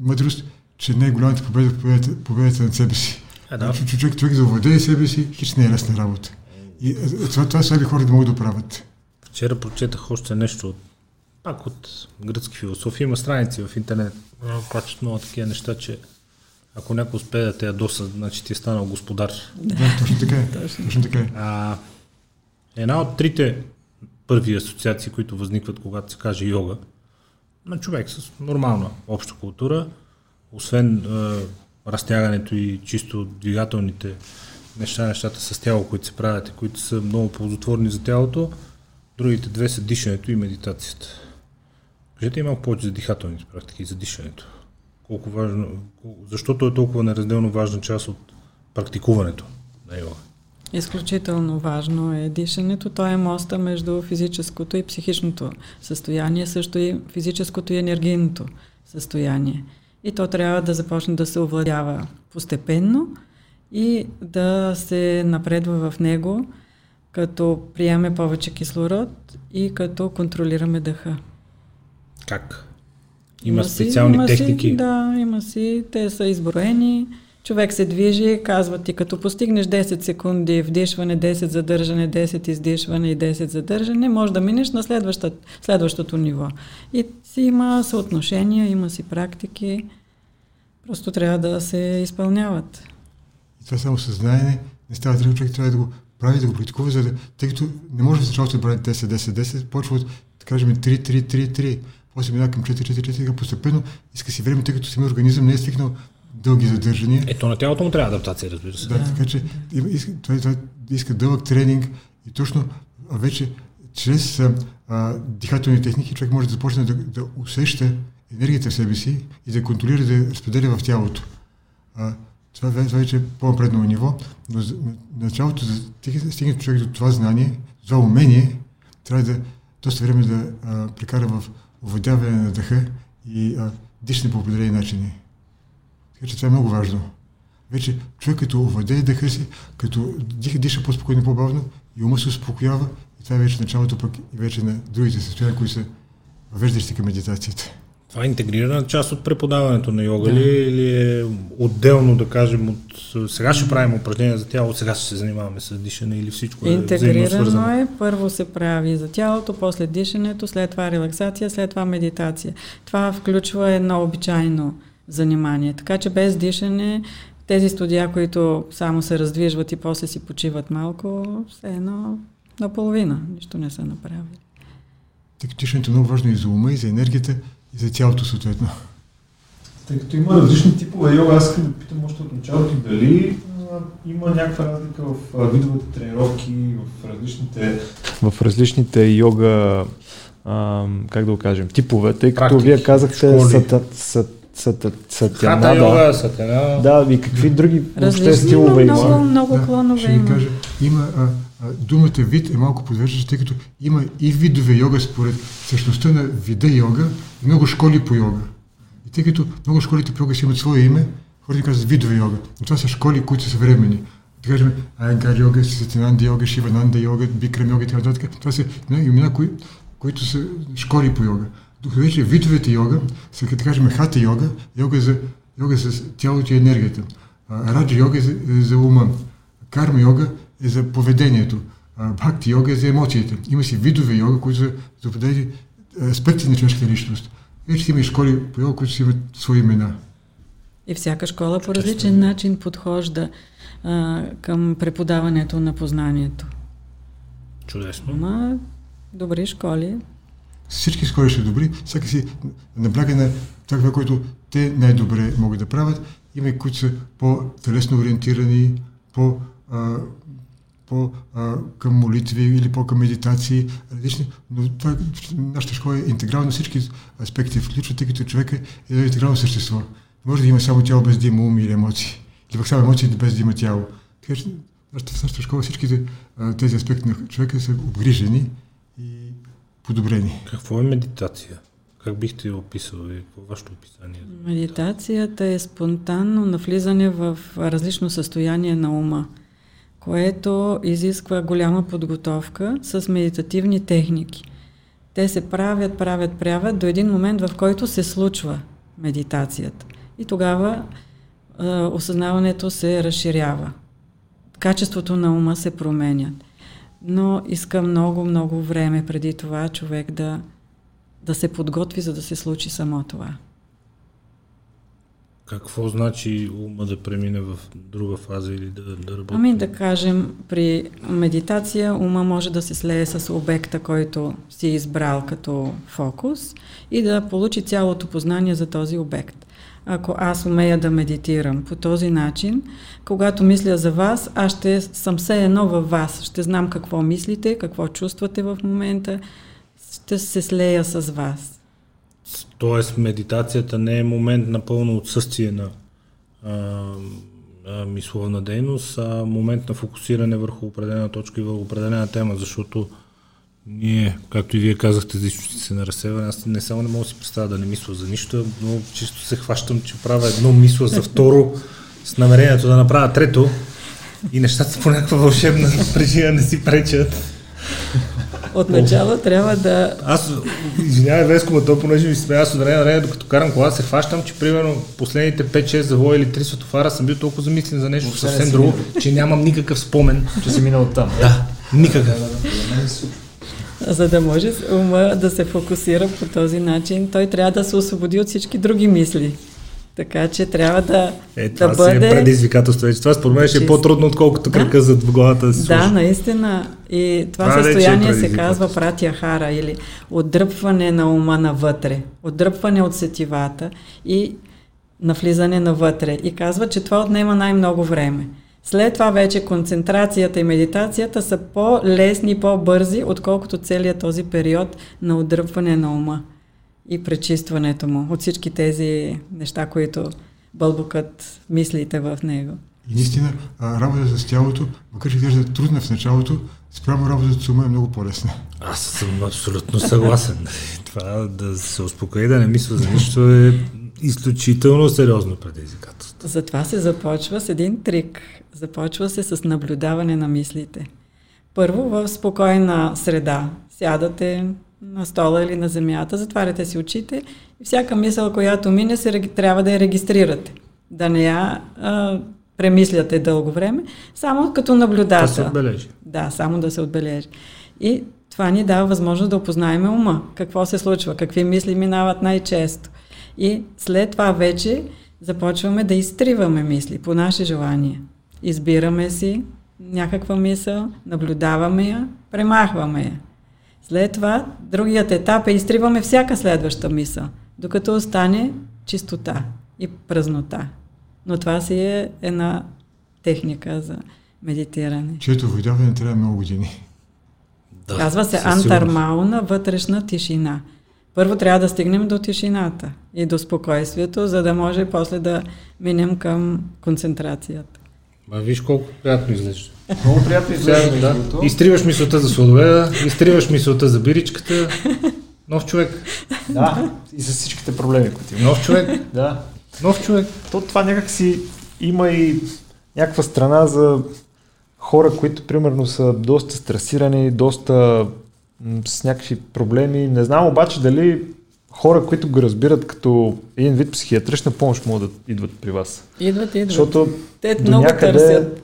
мъдрост, че не е победа, победата, победата над себе си. А, да. Че, човек, човек да овладее себе си, хич не е лесна работа. И това, това са хора да могат да правят. Вчера прочетах още нещо от пак от гръцки философи. Има страници в интернет, качат много такива неща, че ако някой успее да те ядоса, значи ти е станал господар. Да, точно така е. Точно така е. А, една от трите първи асоциации, които възникват, когато се каже йога, на човек с нормална обща култура, освен е, разтягането и чисто двигателните неща, нещата с тяло, които се правят и които са много ползотворни за тялото, другите две са дишането и медитацията. Кажете малко повече за дихателните практики за дишането. Колко важно, защото е толкова неразделно важна част от практикуването на йога. Изключително важно е дишането. То е моста между физическото и психичното състояние, също и физическото и енергийното състояние. И то трябва да започне да се овладява постепенно и да се напредва в него, като приеме повече кислород и като контролираме дъха. Как? Има, има специални си, има техники? Си, да, има си. Те са изброени. Човек се движи, казва ти, като постигнеш 10 секунди вдишване, 10 задържане, 10 издишване и 10 задържане, може да минеш на следващото ниво. И си има съотношения, има си практики, просто трябва да се изпълняват. И това само съзнание, не става трябва, човек трябва да го прави, да го практикува, за да, тъй като не може в началото да прави 10, 10, 10, почва от, да кажем, 3, 3, 3, 3, после минава към 4, 4, 4, 4, постепенно иска си време, тъй като самият организъм не е стигнал дълги задържания. Ето на тялото му трябва адаптация, разбира се. Да, да. така че иска, това, това иска дълъг тренинг и точно вече чрез а, дихателни техники човек може да започне да, да усеща енергията в себе си и да контролира, да разпределя в тялото. А, това вече е по-напредно ниво, но за началото, за да стигне човек до това знание, това умение, трябва да доста време да а, прекара в овладяване на дъха и а, дишане по определени начини. Така че това е много важно. Вече човек като овладее дъха си, като диха, диша по-спокойно, по-бавно и ума се успокоява и това е вече началото пък и вече на другите състояния, които са въвеждащи към медитацията. Това е интегрирана част от преподаването на йога да. ли или е отделно, да кажем, от сега ще правим упражнения за тяло, сега ще се занимаваме с дишане или всичко Интегрирано е, е, първо се прави за тялото, после дишането, след това релаксация, след това медитация. Това включва едно обичайно занимание. Така че без дишане тези студия, които само се раздвижват и после си почиват малко, все едно наполовина. Нищо не са направили. Тъй като дишането е много важно и за ума, и за енергията, и за тялото съответно. Тъй като има различни типове йога, аз искам да питам още от началото дали има някаква разлика в видовете тренировки, в различните, в различните йога, а, как да го кажем, типове, тъй като Практики, вие казахте сат, сатяна, да. Йога, сатяна. Да, и какви други въобще стилове има? Много, много да, клонове ще има. Кажа, има а, думата вид е малко подвеждаща, тъй като има и видове йога според същността на вида йога, и много школи по йога. И тъй като много школите по йога си имат свое име, хората казват видове йога. Но това са школи, които са съвременни. Да кажем, Айнгар йога, Сатинанда йога, Шивананда йога, Бикрам йога и така нататък. Това са имена, кои, които са школи по йога. Докато вече видовете йога са, като кажем, хата йога, йога за, йога с тялото и енергията. Раджа йога е за, е за ума. Карма йога е за поведението. Бхакти йога е за емоциите. Има си видове йога, които са за определени аспекти на човешката личност. Вече има и школи по йога, които си имат свои имена. И всяка школа по различен начин подхожда а, към преподаването на познанието. Чудесно. Ма, добри школи. Всички школи ще добри, всяка си набляга на това, което те най-добре могат да правят. Има и които са по-телесно ориентирани, по, а, по а, към молитви или по-към медитации, различни. Но това, нашата школа е интегрална на всички аспекти, включва, тъй като човек е едно интегрално същество. Може да има само тяло без да има ум или емоции. Или пък само емоции без да има тяло. Така че в нашата школа всичките тези аспекти на човека са обгрижени подобрени. Какво е медитация? Как бихте я описали? Какво е вашето описание? Медитацията е спонтанно навлизане в различно състояние на ума, което изисква голяма подготовка с медитативни техники. Те се правят, правят, правят до един момент, в който се случва медитацията. И тогава е, осъзнаването се разширява. Качеството на ума се променя но иска много, много време преди това човек да, да се подготви, за да се случи само това. Какво значи ума да премине в друга фаза или да, да работи? Ами да кажем, при медитация ума може да се слее с обекта, който си избрал като фокус и да получи цялото познание за този обект ако аз умея да медитирам по този начин, когато мисля за вас, аз ще съм все едно във вас. Ще знам какво мислите, какво чувствате в момента. Ще се слея с вас. Тоест, медитацията не е момент на пълно отсъствие на а, а, мисловна дейност, а момент на фокусиране върху определена точка и върху определена тема, защото ние, както и вие казахте за източници на разсеване, аз не само не мога да си представя да не мисля за нищо, но чисто се хващам, че правя едно мисля за второ, с намерението да направя трето и нещата по някаква вълшебна причина не си пречат. Отначало трябва да... Аз, извинявай, Веско, но то понеже ми смея аз от време на време, докато карам кола, се хващам, че примерно последните 5-6 завоя или 3 светофара съм бил толкова замислен за нещо съвсем друго, че нямам никакъв спомен. Че си минал там. Да, никакъв за да може ума да се фокусира по този начин, той трябва да се освободи от всички други мисли. Така че трябва да, е, това да бъде... е предизвикателство. Това според мен ще е по-трудно, отколкото да? кръка зад в главата си. Да, наистина. И това, това е състояние е се казва пратия хара или отдръпване на ума навътре, отдръпване от сетивата и навлизане навътре. И казва, че това отнема най-много време. След това вече концентрацията и медитацията са по-лесни, по-бързи, отколкото целият този период на отдръпване на ума и пречистването му от всички тези неща, които бълбукат мислите в него. И наистина, работата с тялото, макар че изглежда трудна в началото, спрямо работата с ума е много по-лесна. Аз съм абсолютно съгласен. Това да се успокои, да не мисля за нищо е изключително сериозно предизвикателство. Затова се започва с един трик. Започва се с наблюдаване на мислите. Първо в спокойна среда. Сядате на стола или на земята, затваряте си очите и всяка мисъл, която мине, се, трябва да я регистрирате. Да не я а, премисляте дълго време, само като наблюдател. Да се отбележи. Да, само да се отбележи. И това ни дава възможност да опознаем ума, какво се случва, какви мисли минават най-често. И след това вече започваме да изтриваме мисли по наше желание. Избираме си някаква мисъл, наблюдаваме я, премахваме я. След това, другият етап е изтриваме всяка следваща мисъл, докато остане чистота и празнота. Но това си е една техника за медитиране. Чето видяване трябва много години. Да, Казва се антармална вътрешна тишина. Първо трябва да стигнем до тишината и до спокойствието, за да може после да минем към концентрацията. Ма виж колко приятно изглежда. Много приятно изглежда. Да. Изтриваш мисълта за сладоведа, изтриваш мисълта за биричката. Нов човек. Да, и с всичките проблеми, които има. Нов човек. Да. Нов човек. То това някак си има и някаква страна за хора, които примерно са доста стресирани, доста с някакви проблеми. Не знам обаче дали хора, които го разбират като един вид психиатрична помощ, могат да идват при вас. Идват, идват. Защото Те много някъде...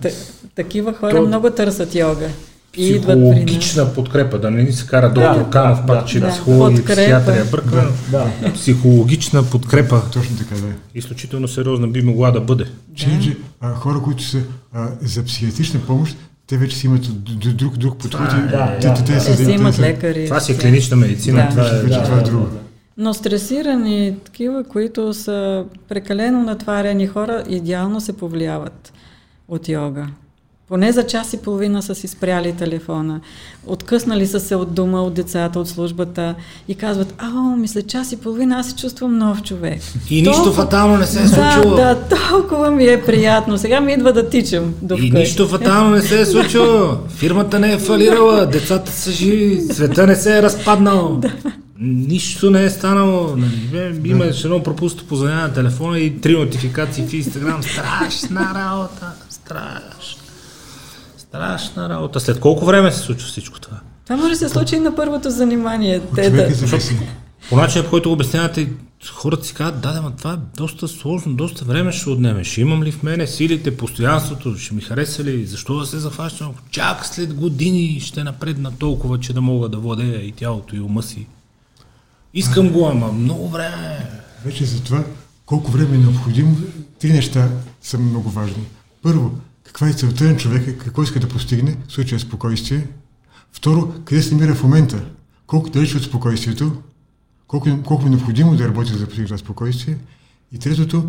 търсят. Такива хора то... много търсят йога. И идват психологична подкрепа, да не ни се кара да, доктор Канов да, пак, че да, психологи, психиатрия бърка. Да, да. Психологична подкрепа. Точно така, да. Изключително сериозна би могла да бъде. Че, да. че а, хора, които са а, за психиатрична помощ, те вече си имат друг, друг подход. Да, те, да, те, да. Те, имат лекари. Това си е клинична медицина. Да. Това е, вече да, това е друго. Да, да. Но стресирани, такива, които са прекалено натваряни хора, идеално се повлияват от йога. Поне за час и половина са си спряли телефона. Откъснали са се от дома, от децата, от службата и казват, ао, мисля час и половина, аз се чувствам нов човек. И толкова... нищо фатално не се е случило. Да, да, толкова ми е приятно. Сега ми идва да тичам до И нищо фатално не се е случило. Фирмата не е фалирала, децата са живи, света не се е разпаднал. Да. Нищо не е станало. Нали, има едно пропусто позвъня на телефона и три нотификации в Инстаграм. Страшна работа. Страшна. Страшна работа. След колко време се случва всичко това? Това може да се случи и на първото занимание. Те, да... По начинът, по който го обяснявате, хората си казват, да, да, ма това е доста сложно, доста време ще отнеме. Ще имам ли в мене силите, постоянството, ще ми хареса ли, защо да се захващам? Чак след години ще напредна толкова, че да мога да владея и тялото и ума си. Искам го, ама много време. Вече за това колко време е необходимо, три неща са много важни. Първо, каква е целта на човека, какво иска да постигне, в случая спокойствие. Второ, къде се намира в момента, колко далеч от спокойствието, колко, колко е необходимо да работи за да постигне това спокойствие. И третото,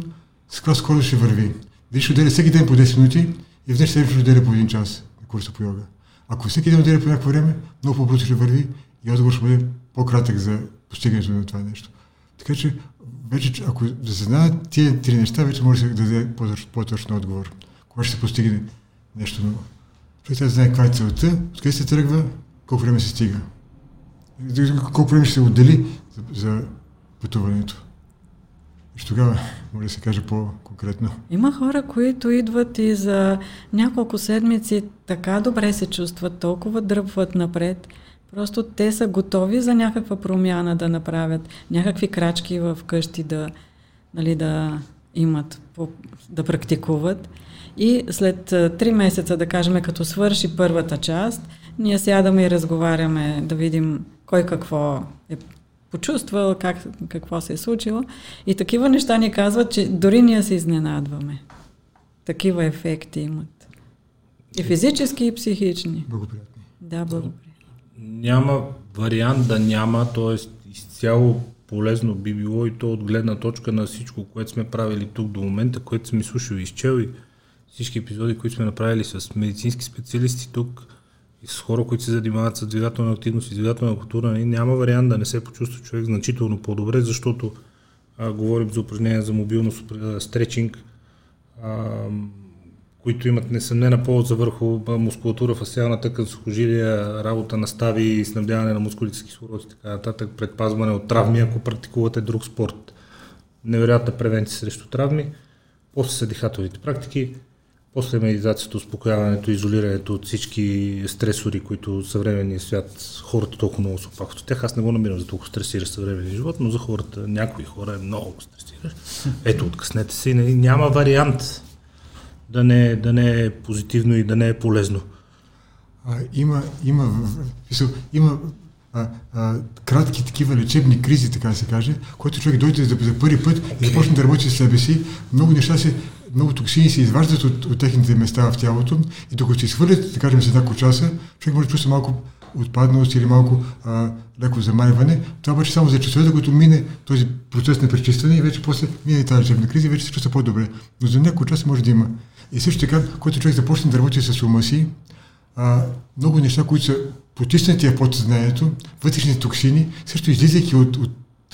с каква скорост ще върви. Ще отделя всеки ден по 10 минути и в седмица ще отделя по един час на курса по йога. Ако всеки ден отделя по някакво време, много по-бързо ще върви и отговор ще бъде по-кратък за постигането на това нещо. Така че, вече, ако да се знаят тия три неща, вече може да даде по-точно отговор. Кога ще се постигне нещо ново. Трябва да знае каква е целта, откъде се тръгва, колко време се стига. Колко време ще се отдели за, за пътуването. И тогава може да се каже по-конкретно. Има хора, които идват и за няколко седмици така добре се чувстват, толкова дръпват напред, Просто те са готови за някаква промяна да направят, някакви крачки в къщи да, нали, да имат, да практикуват. И след три месеца, да кажем, като свърши първата част, ние сядаме и разговаряме да видим кой какво е почувствал, как, какво се е случило. И такива неща ни казват, че дори ние се изненадваме. Такива ефекти имат. И физически, и психични. Благоприятни. Да, благоприятни няма вариант да няма, т.е. изцяло полезно би било и то от гледна точка на всичко, което сме правили тук до момента, което сме слушали и изчел и всички епизоди, които сме направили с медицински специалисти тук и с хора, които се занимават с двигателна активност и двигателна култура, нали, няма вариант да не се почувства човек значително по-добре, защото а, говорим за упражнения за мобилност, стречинг, а, които имат несъмнена полза върху мускулатура, фасиална тъкан, сухожилия, работа на стави, снабдяване на мускулите с кислород и така нататък, предпазване от травми, ако практикувате друг спорт. Невероятна превенция срещу травми. После са дихателните практики, после медитацията, успокояването, изолирането от всички стресори, които съвременния свят, хората толкова много се опакват от тях. Аз не го намирам за толкова стресиращ съвременния живот, но за хората, някои хора е много стресиращ. Ето, откъснете се и няма вариант да не, да не е позитивно и да не е полезно. А, има, има, има а, а, кратки такива лечебни кризи, така да се каже, който човек дойде за, за първи път okay. и започне да работи с себе си, много неща се, много токсини се изваждат от, от техните места в тялото и докато се изхвърлят, да кажем, за няколко часа, човек може да чувства малко отпадналост или малко а, леко замайване. Това обаче само за часове, докато мине този процес на пречистване и вече после мине тази лечебна криза и вече се чувства по-добре. Но за няколко часа може да има. И също така, когато човек започне да работи с ума си, а, много неща, които са потиснати в подсъзнанието, вътрешни токсини, също излизайки от, от,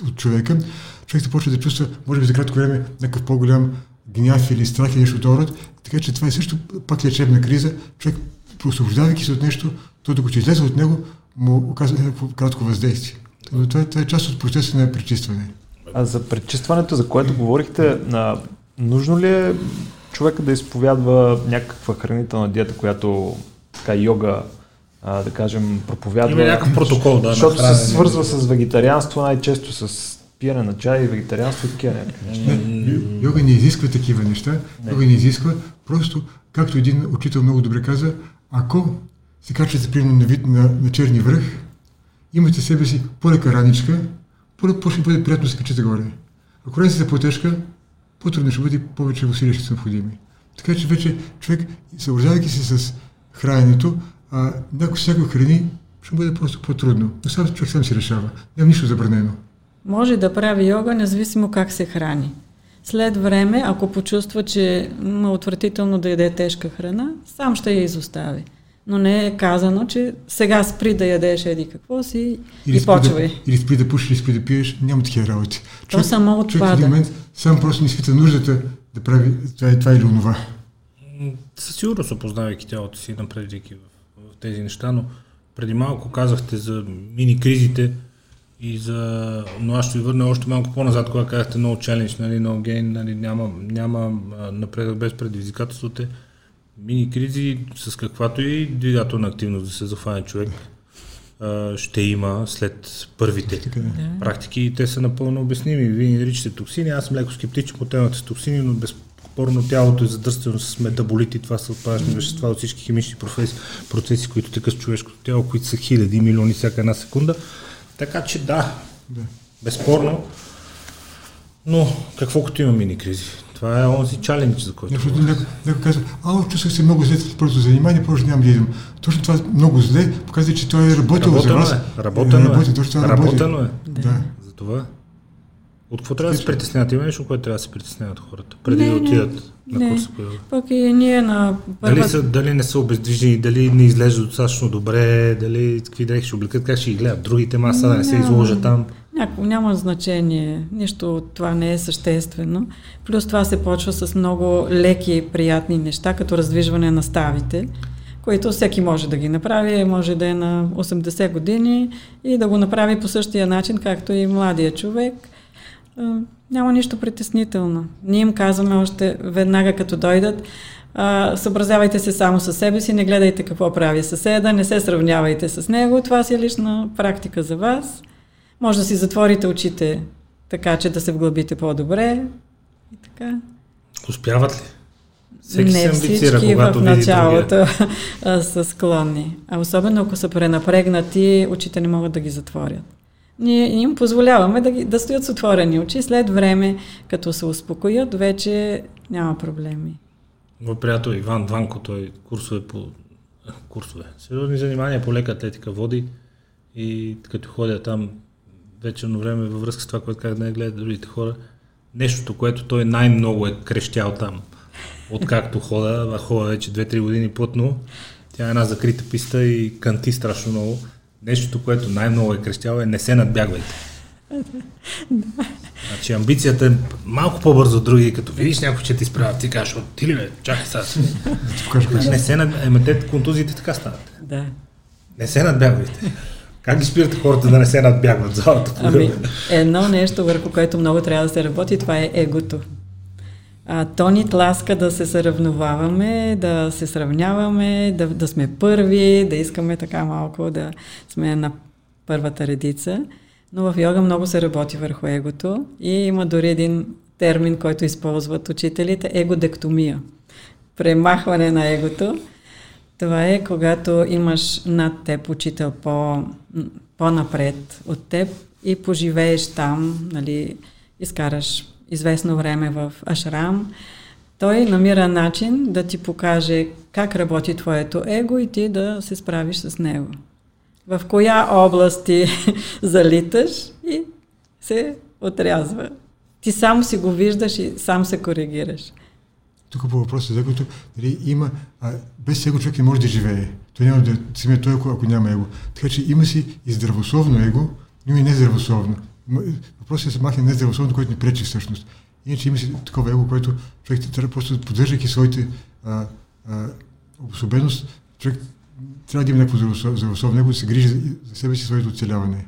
от човека, човек започва да чувства, може би за кратко време, някакъв по-голям гняв или страх или нещо от Така че това е също пак лечебна криза. Човек, освобождавайки се от нещо, то докато излезе от него, му оказва някакво кратко въздействие. Но това, това е част от процеса на пречистване. А за пречистването, за което говорихте, на, нужно ли е човека да изповядва някаква хранителна диета, която така йога, а, да кажем, проповядва. Има някакъв протокол, да. Защото се свързва с вегетарианство, най-често с пиене на чай, вегетарианство и такива неща. Йога не изисква такива неща. Не. Йога не изисква. Просто, както един учител много добре каза, ако се качвате примерно на вид на, на черни връх, имате себе си по-лека раничка, по-ще бъде приятно да се качите горе. Ако раницата е по-тежка, по-трудно ще бъде повече усилия ще са необходими. Така че вече човек, съобразявайки се с храненето, а, някой всяко храни ще бъде просто по-трудно. Но сам човек сам си решава. Няма нищо забранено. Може да прави йога, независимо как се храни. След време, ако почувства, че му отвратително да яде тежка храна, сам ще я изостави. Но не е казано, че сега спри да ядеш еди какво си или и почвай. Да, или спри да пушиш, или спри да пиеш, няма такива работи. То само отпада. Човек в един момент сам просто не изпита нуждата да прави това, това или онова. Със сигурност опознавайки тялото си, напредвайки в, в тези неща, но преди малко казахте за мини-кризите и за... Но аз ще ви върна още малко по-назад, когато казахте no challenge, нали, no gain, нали, няма, няма напредък без предизвикателството. Мини-кризи с каквато и двигателна активност да се зафане човек ще има след първите да. практики и те са напълно обясними. Вие ни наричате токсини, аз съм леко скептичен по темата с токсини, но без Спорно тялото е задръстено с метаболити, това са отпадъчни вещества от всички химични процеси, процеси които тъкат с човешкото тяло, които са хиляди, милиони всяка една секунда. Така че да, да. безспорно. Но какво като има мини кризи? Това е онзи чалендж, за който. Защото някой, някой казва, а, чувствах се много зле след първото занимание, просто нямам да идвам. Точно това много зле показва, че той е работил работено за вас. Е, работено е. Работи, точно това работено е. Да. За това. От какво трябва да се притесняват? Има нещо, което трябва да се притесняват хората, преди не, да отидат не, на курса по йога? Пък и ние на първа... Дали, са, дали не са обездвижени, дали не изглеждат достатъчно добре, дали какви дрехи ще облекат, как ще ги гледат другите маса, да не се изложат там? Няко, няма значение, нищо от това не е съществено. Плюс това се почва с много леки и приятни неща, като раздвижване на ставите, които всеки може да ги направи, може да е на 80 години и да го направи по същия начин, както и младия човек – няма нищо притеснително. Ние им казваме още веднага като дойдат, съобразявайте се само с себе си, не гледайте какво прави съседа, не се сравнявайте с него. Това си е лична практика за вас. Може да си затворите очите така, че да се вглъбите по-добре. И така. Успяват ли? Всеки не се амбицира, всички в началото са склонни. А особено ако са пренапрегнати, очите не могат да ги затворят ние им позволяваме да, ги, да стоят с отворени очи. След време, като се успокоят, вече няма проблеми. Мой приятел Иван Дванко, той курсове по курсове. Сериозни занимания по лека атлетика води и като ходя там вечерно време във връзка с това, което как да не гледа другите хора, нещото, което той най-много е крещял там, откакто хода, а хода вече 2-3 години плътно, тя е една закрита писта и канти страшно много. Нещото, което най-много е крещяло е не се надбягвайте. Значи амбицията е малко по-бързо от други, като видиш някой, че ти справя, ти кажеш, от ти ли бе, чакай сега. Не се над... Ема те контузиите така стават. Да. Не се надбягвайте. Как ги спирате хората да не се надбягват залата? Ами, едно нещо, върху което много трябва да се работи, това е егото. А, то ни тласка да се сравноваваме, да се сравняваме, да, да сме първи, да искаме така малко да сме на първата редица. Но в йога много се работи върху егото и има дори един термин, който използват учителите – егодектомия. Премахване на егото. Това е когато имаш над теб учител по, по-напред от теб и поживееш там, нали, изкараш известно време в Ашрам, той намира начин да ти покаже как работи твоето его и ти да се справиш с него. В коя област ти залиташ и се отрязва. Ти сам си го виждаш и сам се коригираш. Тук по въпроса за егото, нали, има, а, без его човек не може да живее. Той няма да ме той, ако, ако няма его. Така че има си и здравословно его, но и нездравословно. Въпросът е да се махне нездравословно, което ни пречи всъщност. Иначе има си такова его, което човек трябва просто, поддържайки своите а, а, обособеност, човек трябва да има някакво здравословно него, да се грижи за себе си своето оцеляване.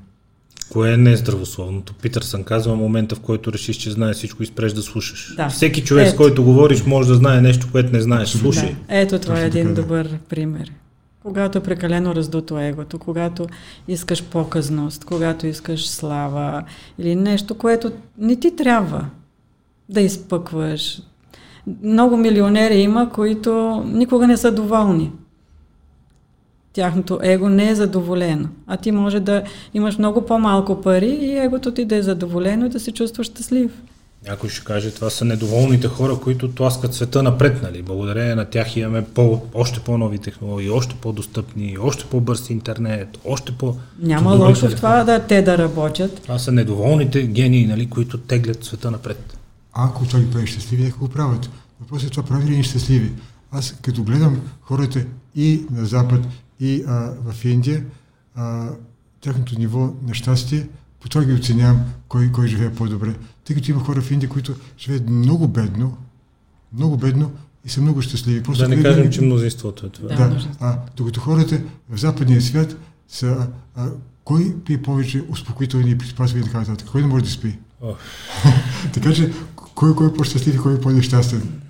Кое е нездравословното? Питърсън казва момента, в който решиш, че знае всичко и спреш да слушаш. Да. Всеки човек, Ето. с който говориш, може да знае нещо, което не знаеш. Слушай. Да. Ето това е един така, добър пример. Когато е прекалено раздуто егото, когато искаш показност, когато искаш слава или нещо, което не ти трябва да изпъкваш. Много милионери има, които никога не са доволни тяхното его не е задоволено. А ти може да имаш много по-малко пари и егото ти да е задоволено и да се чувстваш щастлив. Някой ще каже, това са недоволните хора, които тласкат света напред, нали? Благодарение на тях имаме по, още по-нови технологии, още по-достъпни, още по-бърз интернет, още по... Няма лошо в това да те да работят. Това са недоволните гении, нали, които теглят света напред. Ако това ги прави щастливи, нека го правят. Въпросът е това прави ли ни щастливи? Аз като гледам хората и на Запад, и а, в Индия, а, тяхното ниво на щастие, по това ги оценявам кой, кой живее по-добре. Тъй като има хора в Индия, които живеят много бедно, много бедно и са много щастливи. Просто да не кажем, че мнозинството е това. Да, да а, докато хората в западния свят са а, кой пие повече успокоителни приспасвания и така нататък? Кой не може да спи? Oh. така че, кой, кой е по-щастлив и кой е по-нещастен?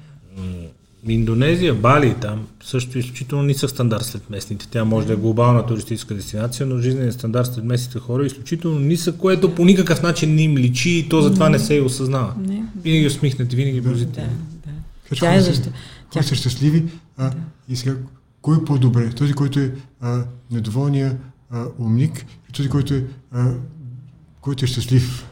Индонезия, Бали, там също е изключително нисък стандарт след местните. Тя може да е глобална туристическа дестинация, но жизненият стандарт след местните хора е изключително нисък, което по никакъв начин не им личи и то затова не се и осъзнава. Не. Винаги усмихнете, винаги позитивно. Да, да. Тя е защо. Тя... са щастливи а, да. и сега кой е по-добре? Този, който е а, недоволния а, умник и този, който е, а, който е щастлив?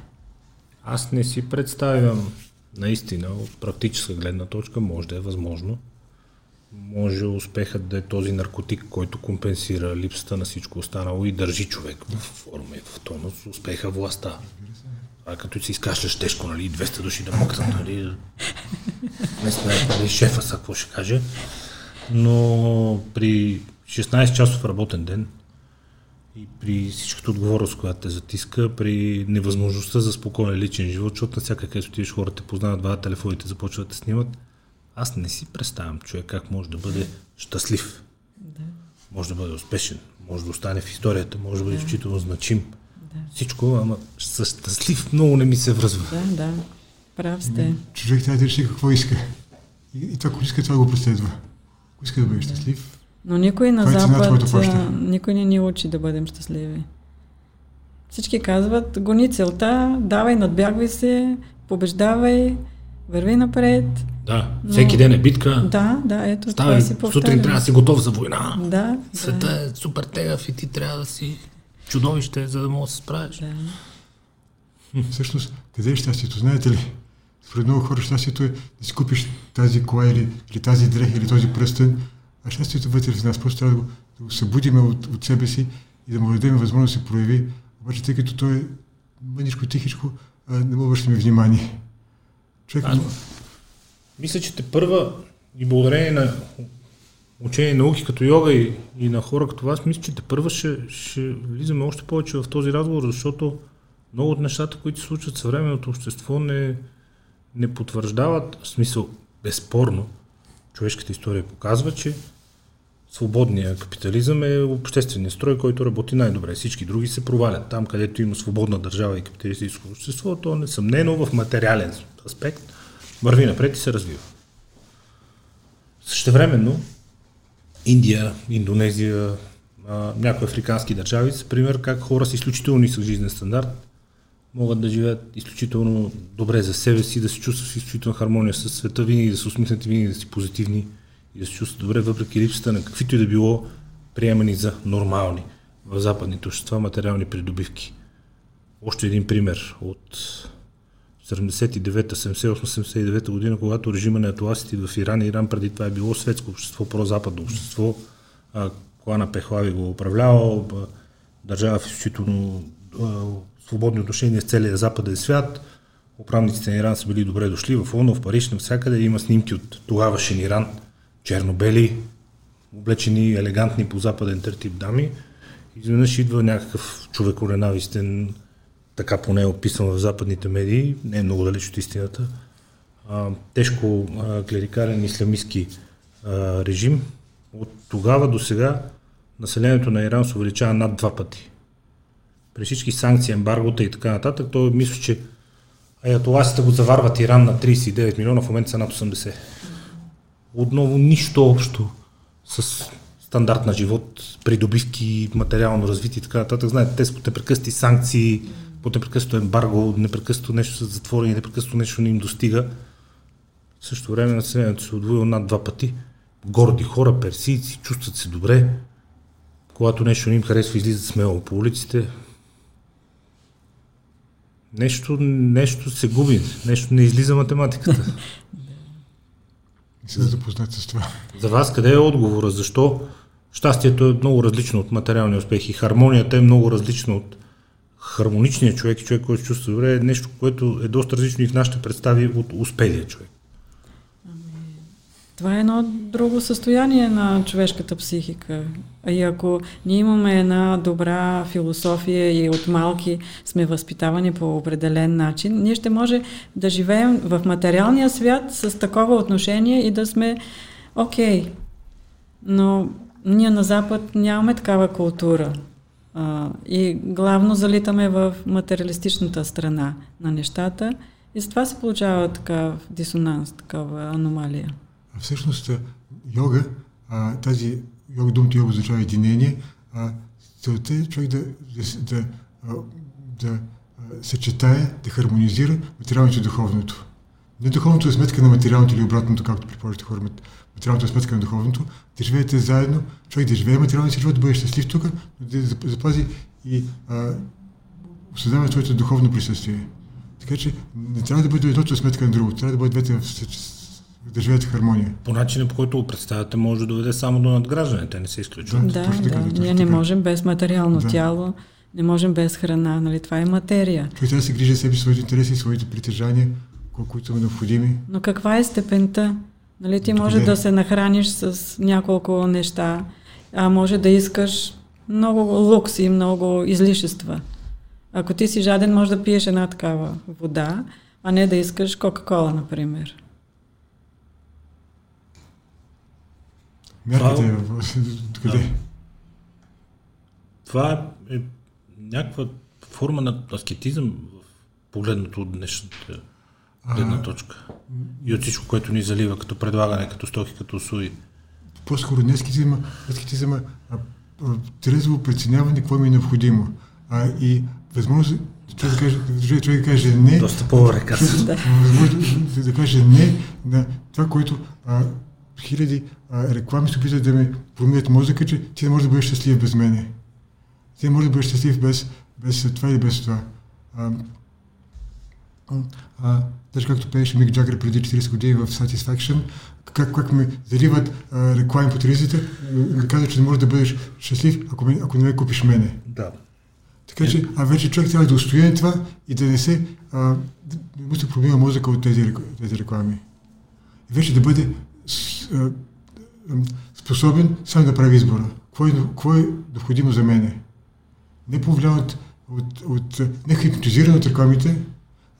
Аз не си представям наистина, от практическа гледна точка, може да е възможно. Може успехът да е този наркотик, който компенсира липсата на всичко останало и държи човек в форма и в тонус. Успеха властта. А като си изкашляш тежко, нали, 200 души да мокнат, нали, не знае, нали, шефа са какво ще каже. Но при 16 часов работен ден, и при всичката отговорност, която те затиска, при невъзможността за спокоен личен живот, защото на всяка където отидеш хората те познават, два телефоните започват да снимат, аз не си представям човек как може да бъде щастлив. Да. Може да бъде успешен, може да остане в историята, може да бъде изключително значим. Да. Всичко, ама щастлив много не ми се връзва. Да, да. Прав сте. Човек трябва да реши какво иска. И, и това, ако иска, това го преследва. Ако иска да бъде да. щастлив, но никой на е Запад, никой не ни учи да бъдем щастливи. Всички казват, гони целта, давай, надбягвай се, побеждавай, върви напред. Да, но... всеки ден е битка. Да, да, ето Ставай, това си повтарям. Сутрин трябва да си готов за война. Да, Света да. е супер тегав и ти трябва да си чудовище, за да мога да се справиш. Да. Всъщност, къде е щастието? Знаете ли? Според много хора щастието е да си купиш тази кола или, или тази дрех или този пръстен, а щастието вътре в нас. Просто трябва да го, да го събудиме от, от себе си и да му дадем възможност да се прояви. Обаче, тъй като той е мъничко, тихичко, не му обръщаме внимание. Човек... А, мисля, че те първа и благодарение на учение науки като йога и, и на хора като вас, мисля, че те първа ще, ще влизаме още повече в този разговор, защото много от нещата, които се случват в съвременното общество, не, не потвърждават, в смисъл, безспорно, човешката история показва, че свободният капитализъм е общественият строй, който работи най-добре. Всички други се провалят. Там, където има свободна държава и капиталистическо общество, то несъмнено в материален аспект върви напред и се развива. Същевременно, Индия, Индонезия, някои африкански държави са пример как хора с изключително нисък жизнен стандарт могат да живеят изключително добре за себе си, да се чувстват в изключителна хармония с света, винаги да се усмихнат винаги да си позитивни и да се чувстват добре, въпреки липсата на каквито и да било приемани за нормални в западните общества материални придобивки. Още един пример от 79-та, 78-79 година, когато режима на атласите в Иран, Иран преди това е било светско общество, прозападно общество, клана Пехлави го управлявал, държава в изключително свободни отношения с целия западен свят. Управниците на Иран са били добре дошли в Лондон, в Париж, навсякъде има снимки от тогавашен Иран, чернобели, облечени елегантни по западен тертип дами. Изведнъж идва някакъв човеконенавистен, така поне е описан в западните медии, не е много далеч от истината, а, тежко а, клерикален исламистски а, режим. От тогава до сега населението на Иран се увеличава над два пъти. При всички санкции, ембаргота и така нататък, той мисля, че аятоласите го заварват Иран на 39 милиона, в момента са над 80. Отново нищо общо с стандарт на живот, придобивки, материално развитие и така нататък. Знаете, те са по непрекъсти санкции, по непрекъснато ембарго, непрекъснато нещо са затворени, непрекъснато нещо не им достига. В същото време населението се отвоило над два пъти. Горди хора, персийци, чувстват се добре. Когато нещо не им харесва, излизат смело по улиците. Нещо, нещо се губи, нещо не излиза математиката. Не се запознат с това. За вас къде е отговора? Защо щастието е много различно от материални успехи? Хармонията е много различна от хармоничния човек и човек, който се чувства добре, е нещо, което е доста различно и в нашите представи от успелия човек. Това е едно друго състояние на човешката психика. И ако ние имаме една добра философия и от малки сме възпитавани по определен начин, ние ще може да живеем в материалния свят с такова отношение и да сме окей. Okay. Но ние на Запад нямаме такава култура. И главно залитаме в материалистичната страна на нещата. И с това се получава така дисонанс, такава аномалия. Всъщност йога, а, тази йога, думата йога означава единение, а целта е човек да, да, да, да съчетае, да хармонизира материалното и духовното. Не духовното е сметка на материалното или обратното, както повечето хора. Материалното е сметка на духовното. Да живеете заедно, човек да живее материалния си живот, да бъде щастлив тук, да запази и осъзнава своето духовно присъствие. Така че не трябва да бъде едното сметка на другото, трябва да бъде двете в да живеят в хармония. По начина, по който го представяте, може да доведе само до надграждане. Те не се изключват. Да, да, да, да, ние не можем без материално да. тяло, не можем без храна. Нали? Това е материя. Човек трябва да се грижи за себе, своите интереси, своите притежания, които са необходими. Но каква е степента? Нали, ти може да се нахраниш с няколко неща, а може да искаш много лукс и много излишества. Ако ти си жаден, може да пиеш една такава вода, а не да искаш Кока-Кола, например. Мерките това, къде? Да. Това е някаква форма на аскетизъм в погледното от днешната гледна точка. И от всичко, което ни залива като предлагане, като стоки, като услуги. По-скоро не аскетизма, аскетизма а, а, трезво преценяване какво ми е необходимо. А, и възможност човек да каже, човек да каже не. Доста по-река. Възможност да каже не на това, което а, хиляди а, реклами се опитват да ми променят мозъка, че ти не можеш да бъдеш щастлив без мене. Ти не можеш да бъдеш щастлив без, без това или без това. А, а, даже както пееше Мик Джагър преди 40 години в Satisfaction, как, как ме заливат а, реклами по телевизията, ми казват, че не можеш да бъдеш щастлив, ако, ме, ако не ме купиш мене. Да. Така че, а вече човек трябва да устоя това и да не се, а, да му се пробива мозъка от тези, тези реклами. И вече да бъде способен сам да прави избора. Какво е, какво е необходимо за мене? Не повлиян от от, от не хипнотизиран от рекламите,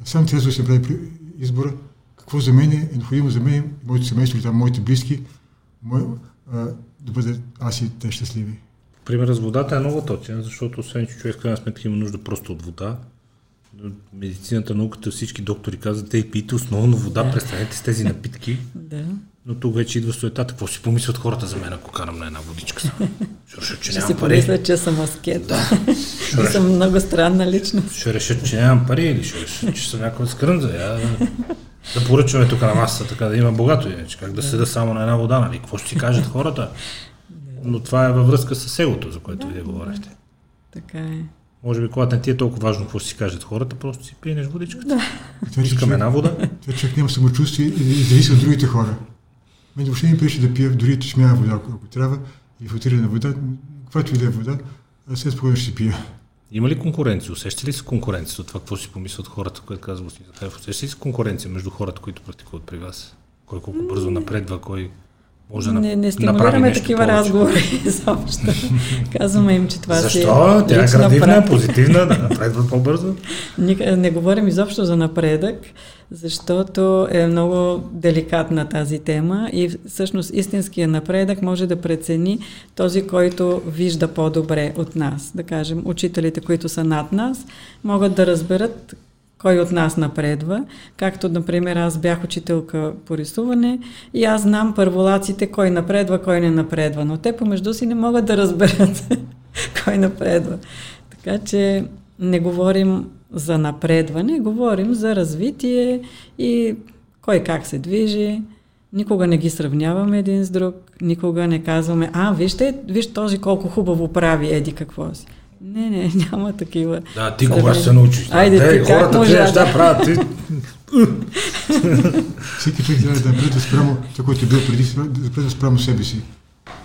сам трябва да се прави избора какво за мен е необходимо за мен, моето семейство там моите близки, мой, а, да бъде аз и те щастливи. Примерът с водата е много точен, защото освен, че човек в крайна сметка има нужда просто от вода, медицината, науката, всички доктори казват, те пийте основно вода, да. престанете с тези напитки. Да. Но тук вече идва суетата. Какво си помислят хората за мен, ако карам на една водичка само? Ще че пари. Ще си че съм аскет. Да. Ще съм много странна личност. Ще решат, че нямам пари или ще решат, че съм някой скрънза. Я, да, да поръчваме тук на масата, така да има богато иначе. Как да седа само на една вода, нали? Какво ще си кажат хората? Но това е във връзка с егото, за което да, вие говорихте. Така е. Може би, когато не ти е толкова важно какво си кажат хората, просто си пиенеш водичката. Да. Това, Искаме една вода. Това човек няма самочувствие и зависи от другите хора. Мен въобще не пречи да пия дори тъчмяна вода, ако, трябва, и филтрирана вода, каквато и да е вода, а след спокойно ще си пия. Има ли конкуренция? Усеща ли се конкуренция от това, какво си помислят хората, които казват за Усеща ли се конкуренция между хората, които практикуват при вас? Кой колко бързо напредва, кой може не, не стимулираме такива повече. разговори изобщо. Казваме им, че това Защо? си Защо? Тя е градивна, позитивна, да напредва по-бързо. Не, не говорим изобщо за напредък, защото е много деликатна тази тема и всъщност истинския напредък може да прецени този, който вижда по-добре от нас. Да кажем, учителите, които са над нас, могат да разберат кой от нас напредва. Както, например, аз бях учителка по рисуване и аз знам първолаците кой напредва, кой не напредва. Но те помежду си не могат да разберат кой напредва. Така че не говорим за напредване, говорим за развитие и кой как се движи. Никога не ги сравняваме един с друг, никога не казваме, а, вижте, виж този колко хубаво прави, еди какво си. Не, не, няма такива. Да, ти кога ще се научиш? Айде, да, ти хората тези неща правят. Ти... Всеки човек трябва да бъде спрямо това, което е бил преди, да бъде спрямо себе си.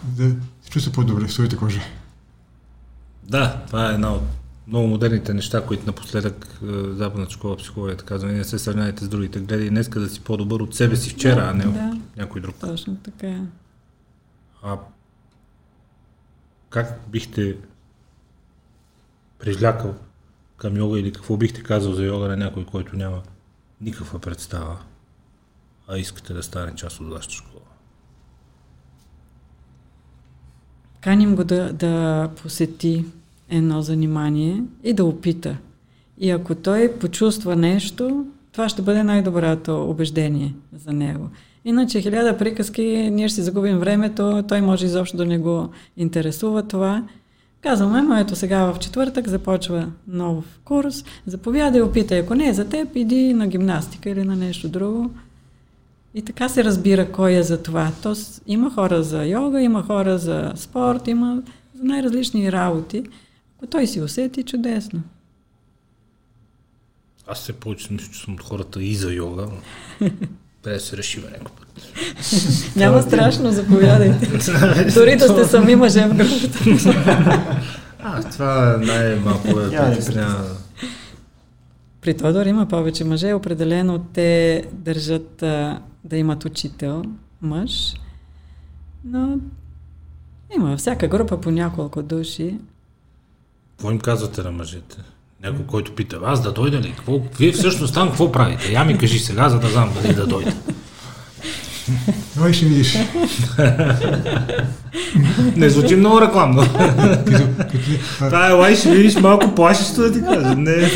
Да се чувства по-добре в своята кожа. Да, това е една от много модерните неща, които напоследък е, западна школа психология казва, не се сравнявайте с другите. Гледай днеска да си по-добър от себе си вчера, да, а не да, от някой друг. Точно така. А как бихте привлякал към йога или какво бихте казал за йога на някой, който няма никаква представа, а искате да стане част от вашата школа? Каним го да, да посети едно занимание и да опита. И ако той почувства нещо, това ще бъде най-доброто убеждение за него. Иначе хиляда приказки, ние ще си загубим времето, той може изобщо да не го интересува това Казваме, но ето сега в четвъртък започва нов курс, заповядай, опитай, ако не е за теб, иди на гимнастика или на нещо друго. И така се разбира кой е за това. Тоест, има хора за йога, има хора за спорт, има за най-различни работи. Ако той си усети, чудесно. Аз се повече мисля, че съм от хората и за йога. Да се решиме някой път. Няма страшно, заповядайте. Дори да сте сами мъже в групата. а, това най-малко е притеснява. При Тодор има повече мъже. Определено те държат а, да имат учител, мъж. Но има всяка група по няколко души. Какво им казвате на мъжете? Някой, който пита, аз да дойда ли? Какво? Вие всъщност там какво правите? Я ми кажи сега, за да знам дали да дойда. Ой, ще видиш. Не звучи много рекламно. Това е лай, ще видиш малко плашещо да ти кажа. Не.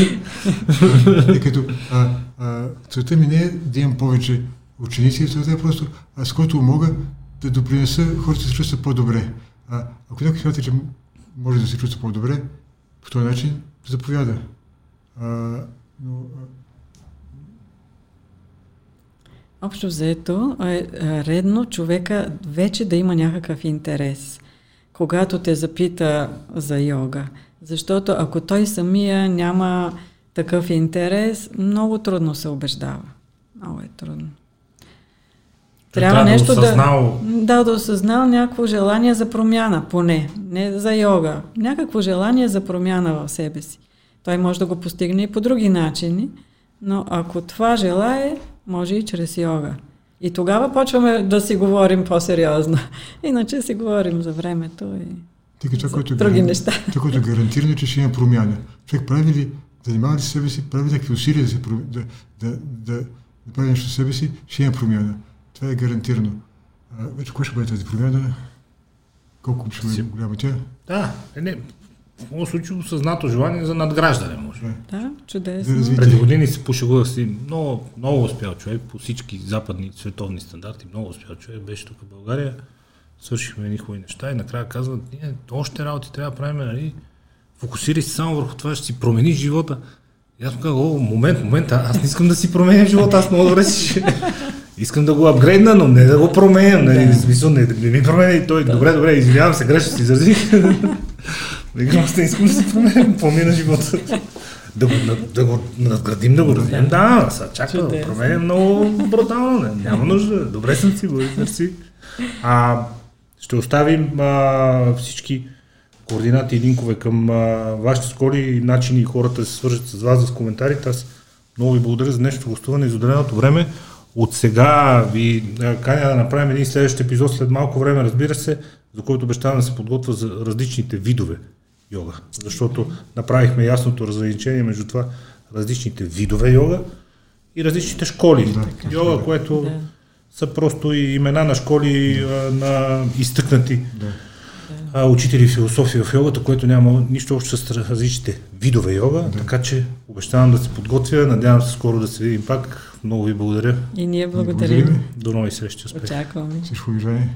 И като а, а, целта ми не е да имам повече ученици, целта е просто, а с който мога да допринеса хората да се чувстват по-добре. А, ако някой смята, че може да се чувства по-добре, по този начин заповяда. А, но, Общо взето е редно човека вече да има някакъв интерес, когато те запита за йога. Защото ако той самия няма такъв интерес, много трудно се убеждава. Много е трудно. Трябва, Трябва нещо да, осъзнал... да... Да, да осъзнал някакво желание за промяна, поне. Не за йога. Някакво желание за промяна в себе си. Той може да го постигне и по други начини, но ако това желае, може и чрез йога. И тогава почваме да си говорим по-сериозно. Иначе си говорим за времето. И... Тъй това, което, други гаран... неща. това, което е гарантирано, че ще има промяна. Човек прави ли, занимава ли се себе си, прави някакви усилия да, се, да, да, да, да прави нещо себе си, ще има промяна. Това е гарантирано. А, вече кой ще бъде тази промяна? Колко ще бъде голяма тя? Да, е, не, в моят случай съзнато желание за надграждане, може. Да. Чудесно. Преди години се пошегувах си, много, много успял човек по всички западни световни стандарти, много успял човек, беше тук в България, свършихме едни хубави неща и накрая казват, ние още работи трябва да правим, нали? Фокусирай се само върху това, ще си промениш живота. И аз му казах, о, момент, момент, а- аз не искам да си променям живота, аз много добре си. Искам да го апгрейдна, но не да го променям, нали? В смисъл, не, не ми променя и той, добре, добре, извинявам се, грешно си изразих. Викам, не искам да си променям, помина живота. Да го, да го надградим, да го развием. Да, сега чакай, да променям много брутално. Не, няма нужда. Добре съм си го, мерси. А, ще оставим а, всички координати и линкове към а, вашите сколи и начини хората да се свържат с вас с коментарите. Аз много ви благодаря за днешното гостуване и за отделеното време. От сега ви каня да направим един следващ епизод след малко време, разбира се, за който обещавам да се подготвя за различните видове йога. Защото направихме ясното разграничение между това различните видове йога и различните школи. Да. Йога, което Да. са просто и имена на школи а, на изтъкнати Да. а, учители философия в йогата, което няма нищо общо с различните видове йога, да. така че обещавам да се подготвя, надявам се скоро да се видим пак. Много ви благодаря. И ние Благодарим. благодарим. До нови срещи. Успех. Очакваме. Всичко уважение.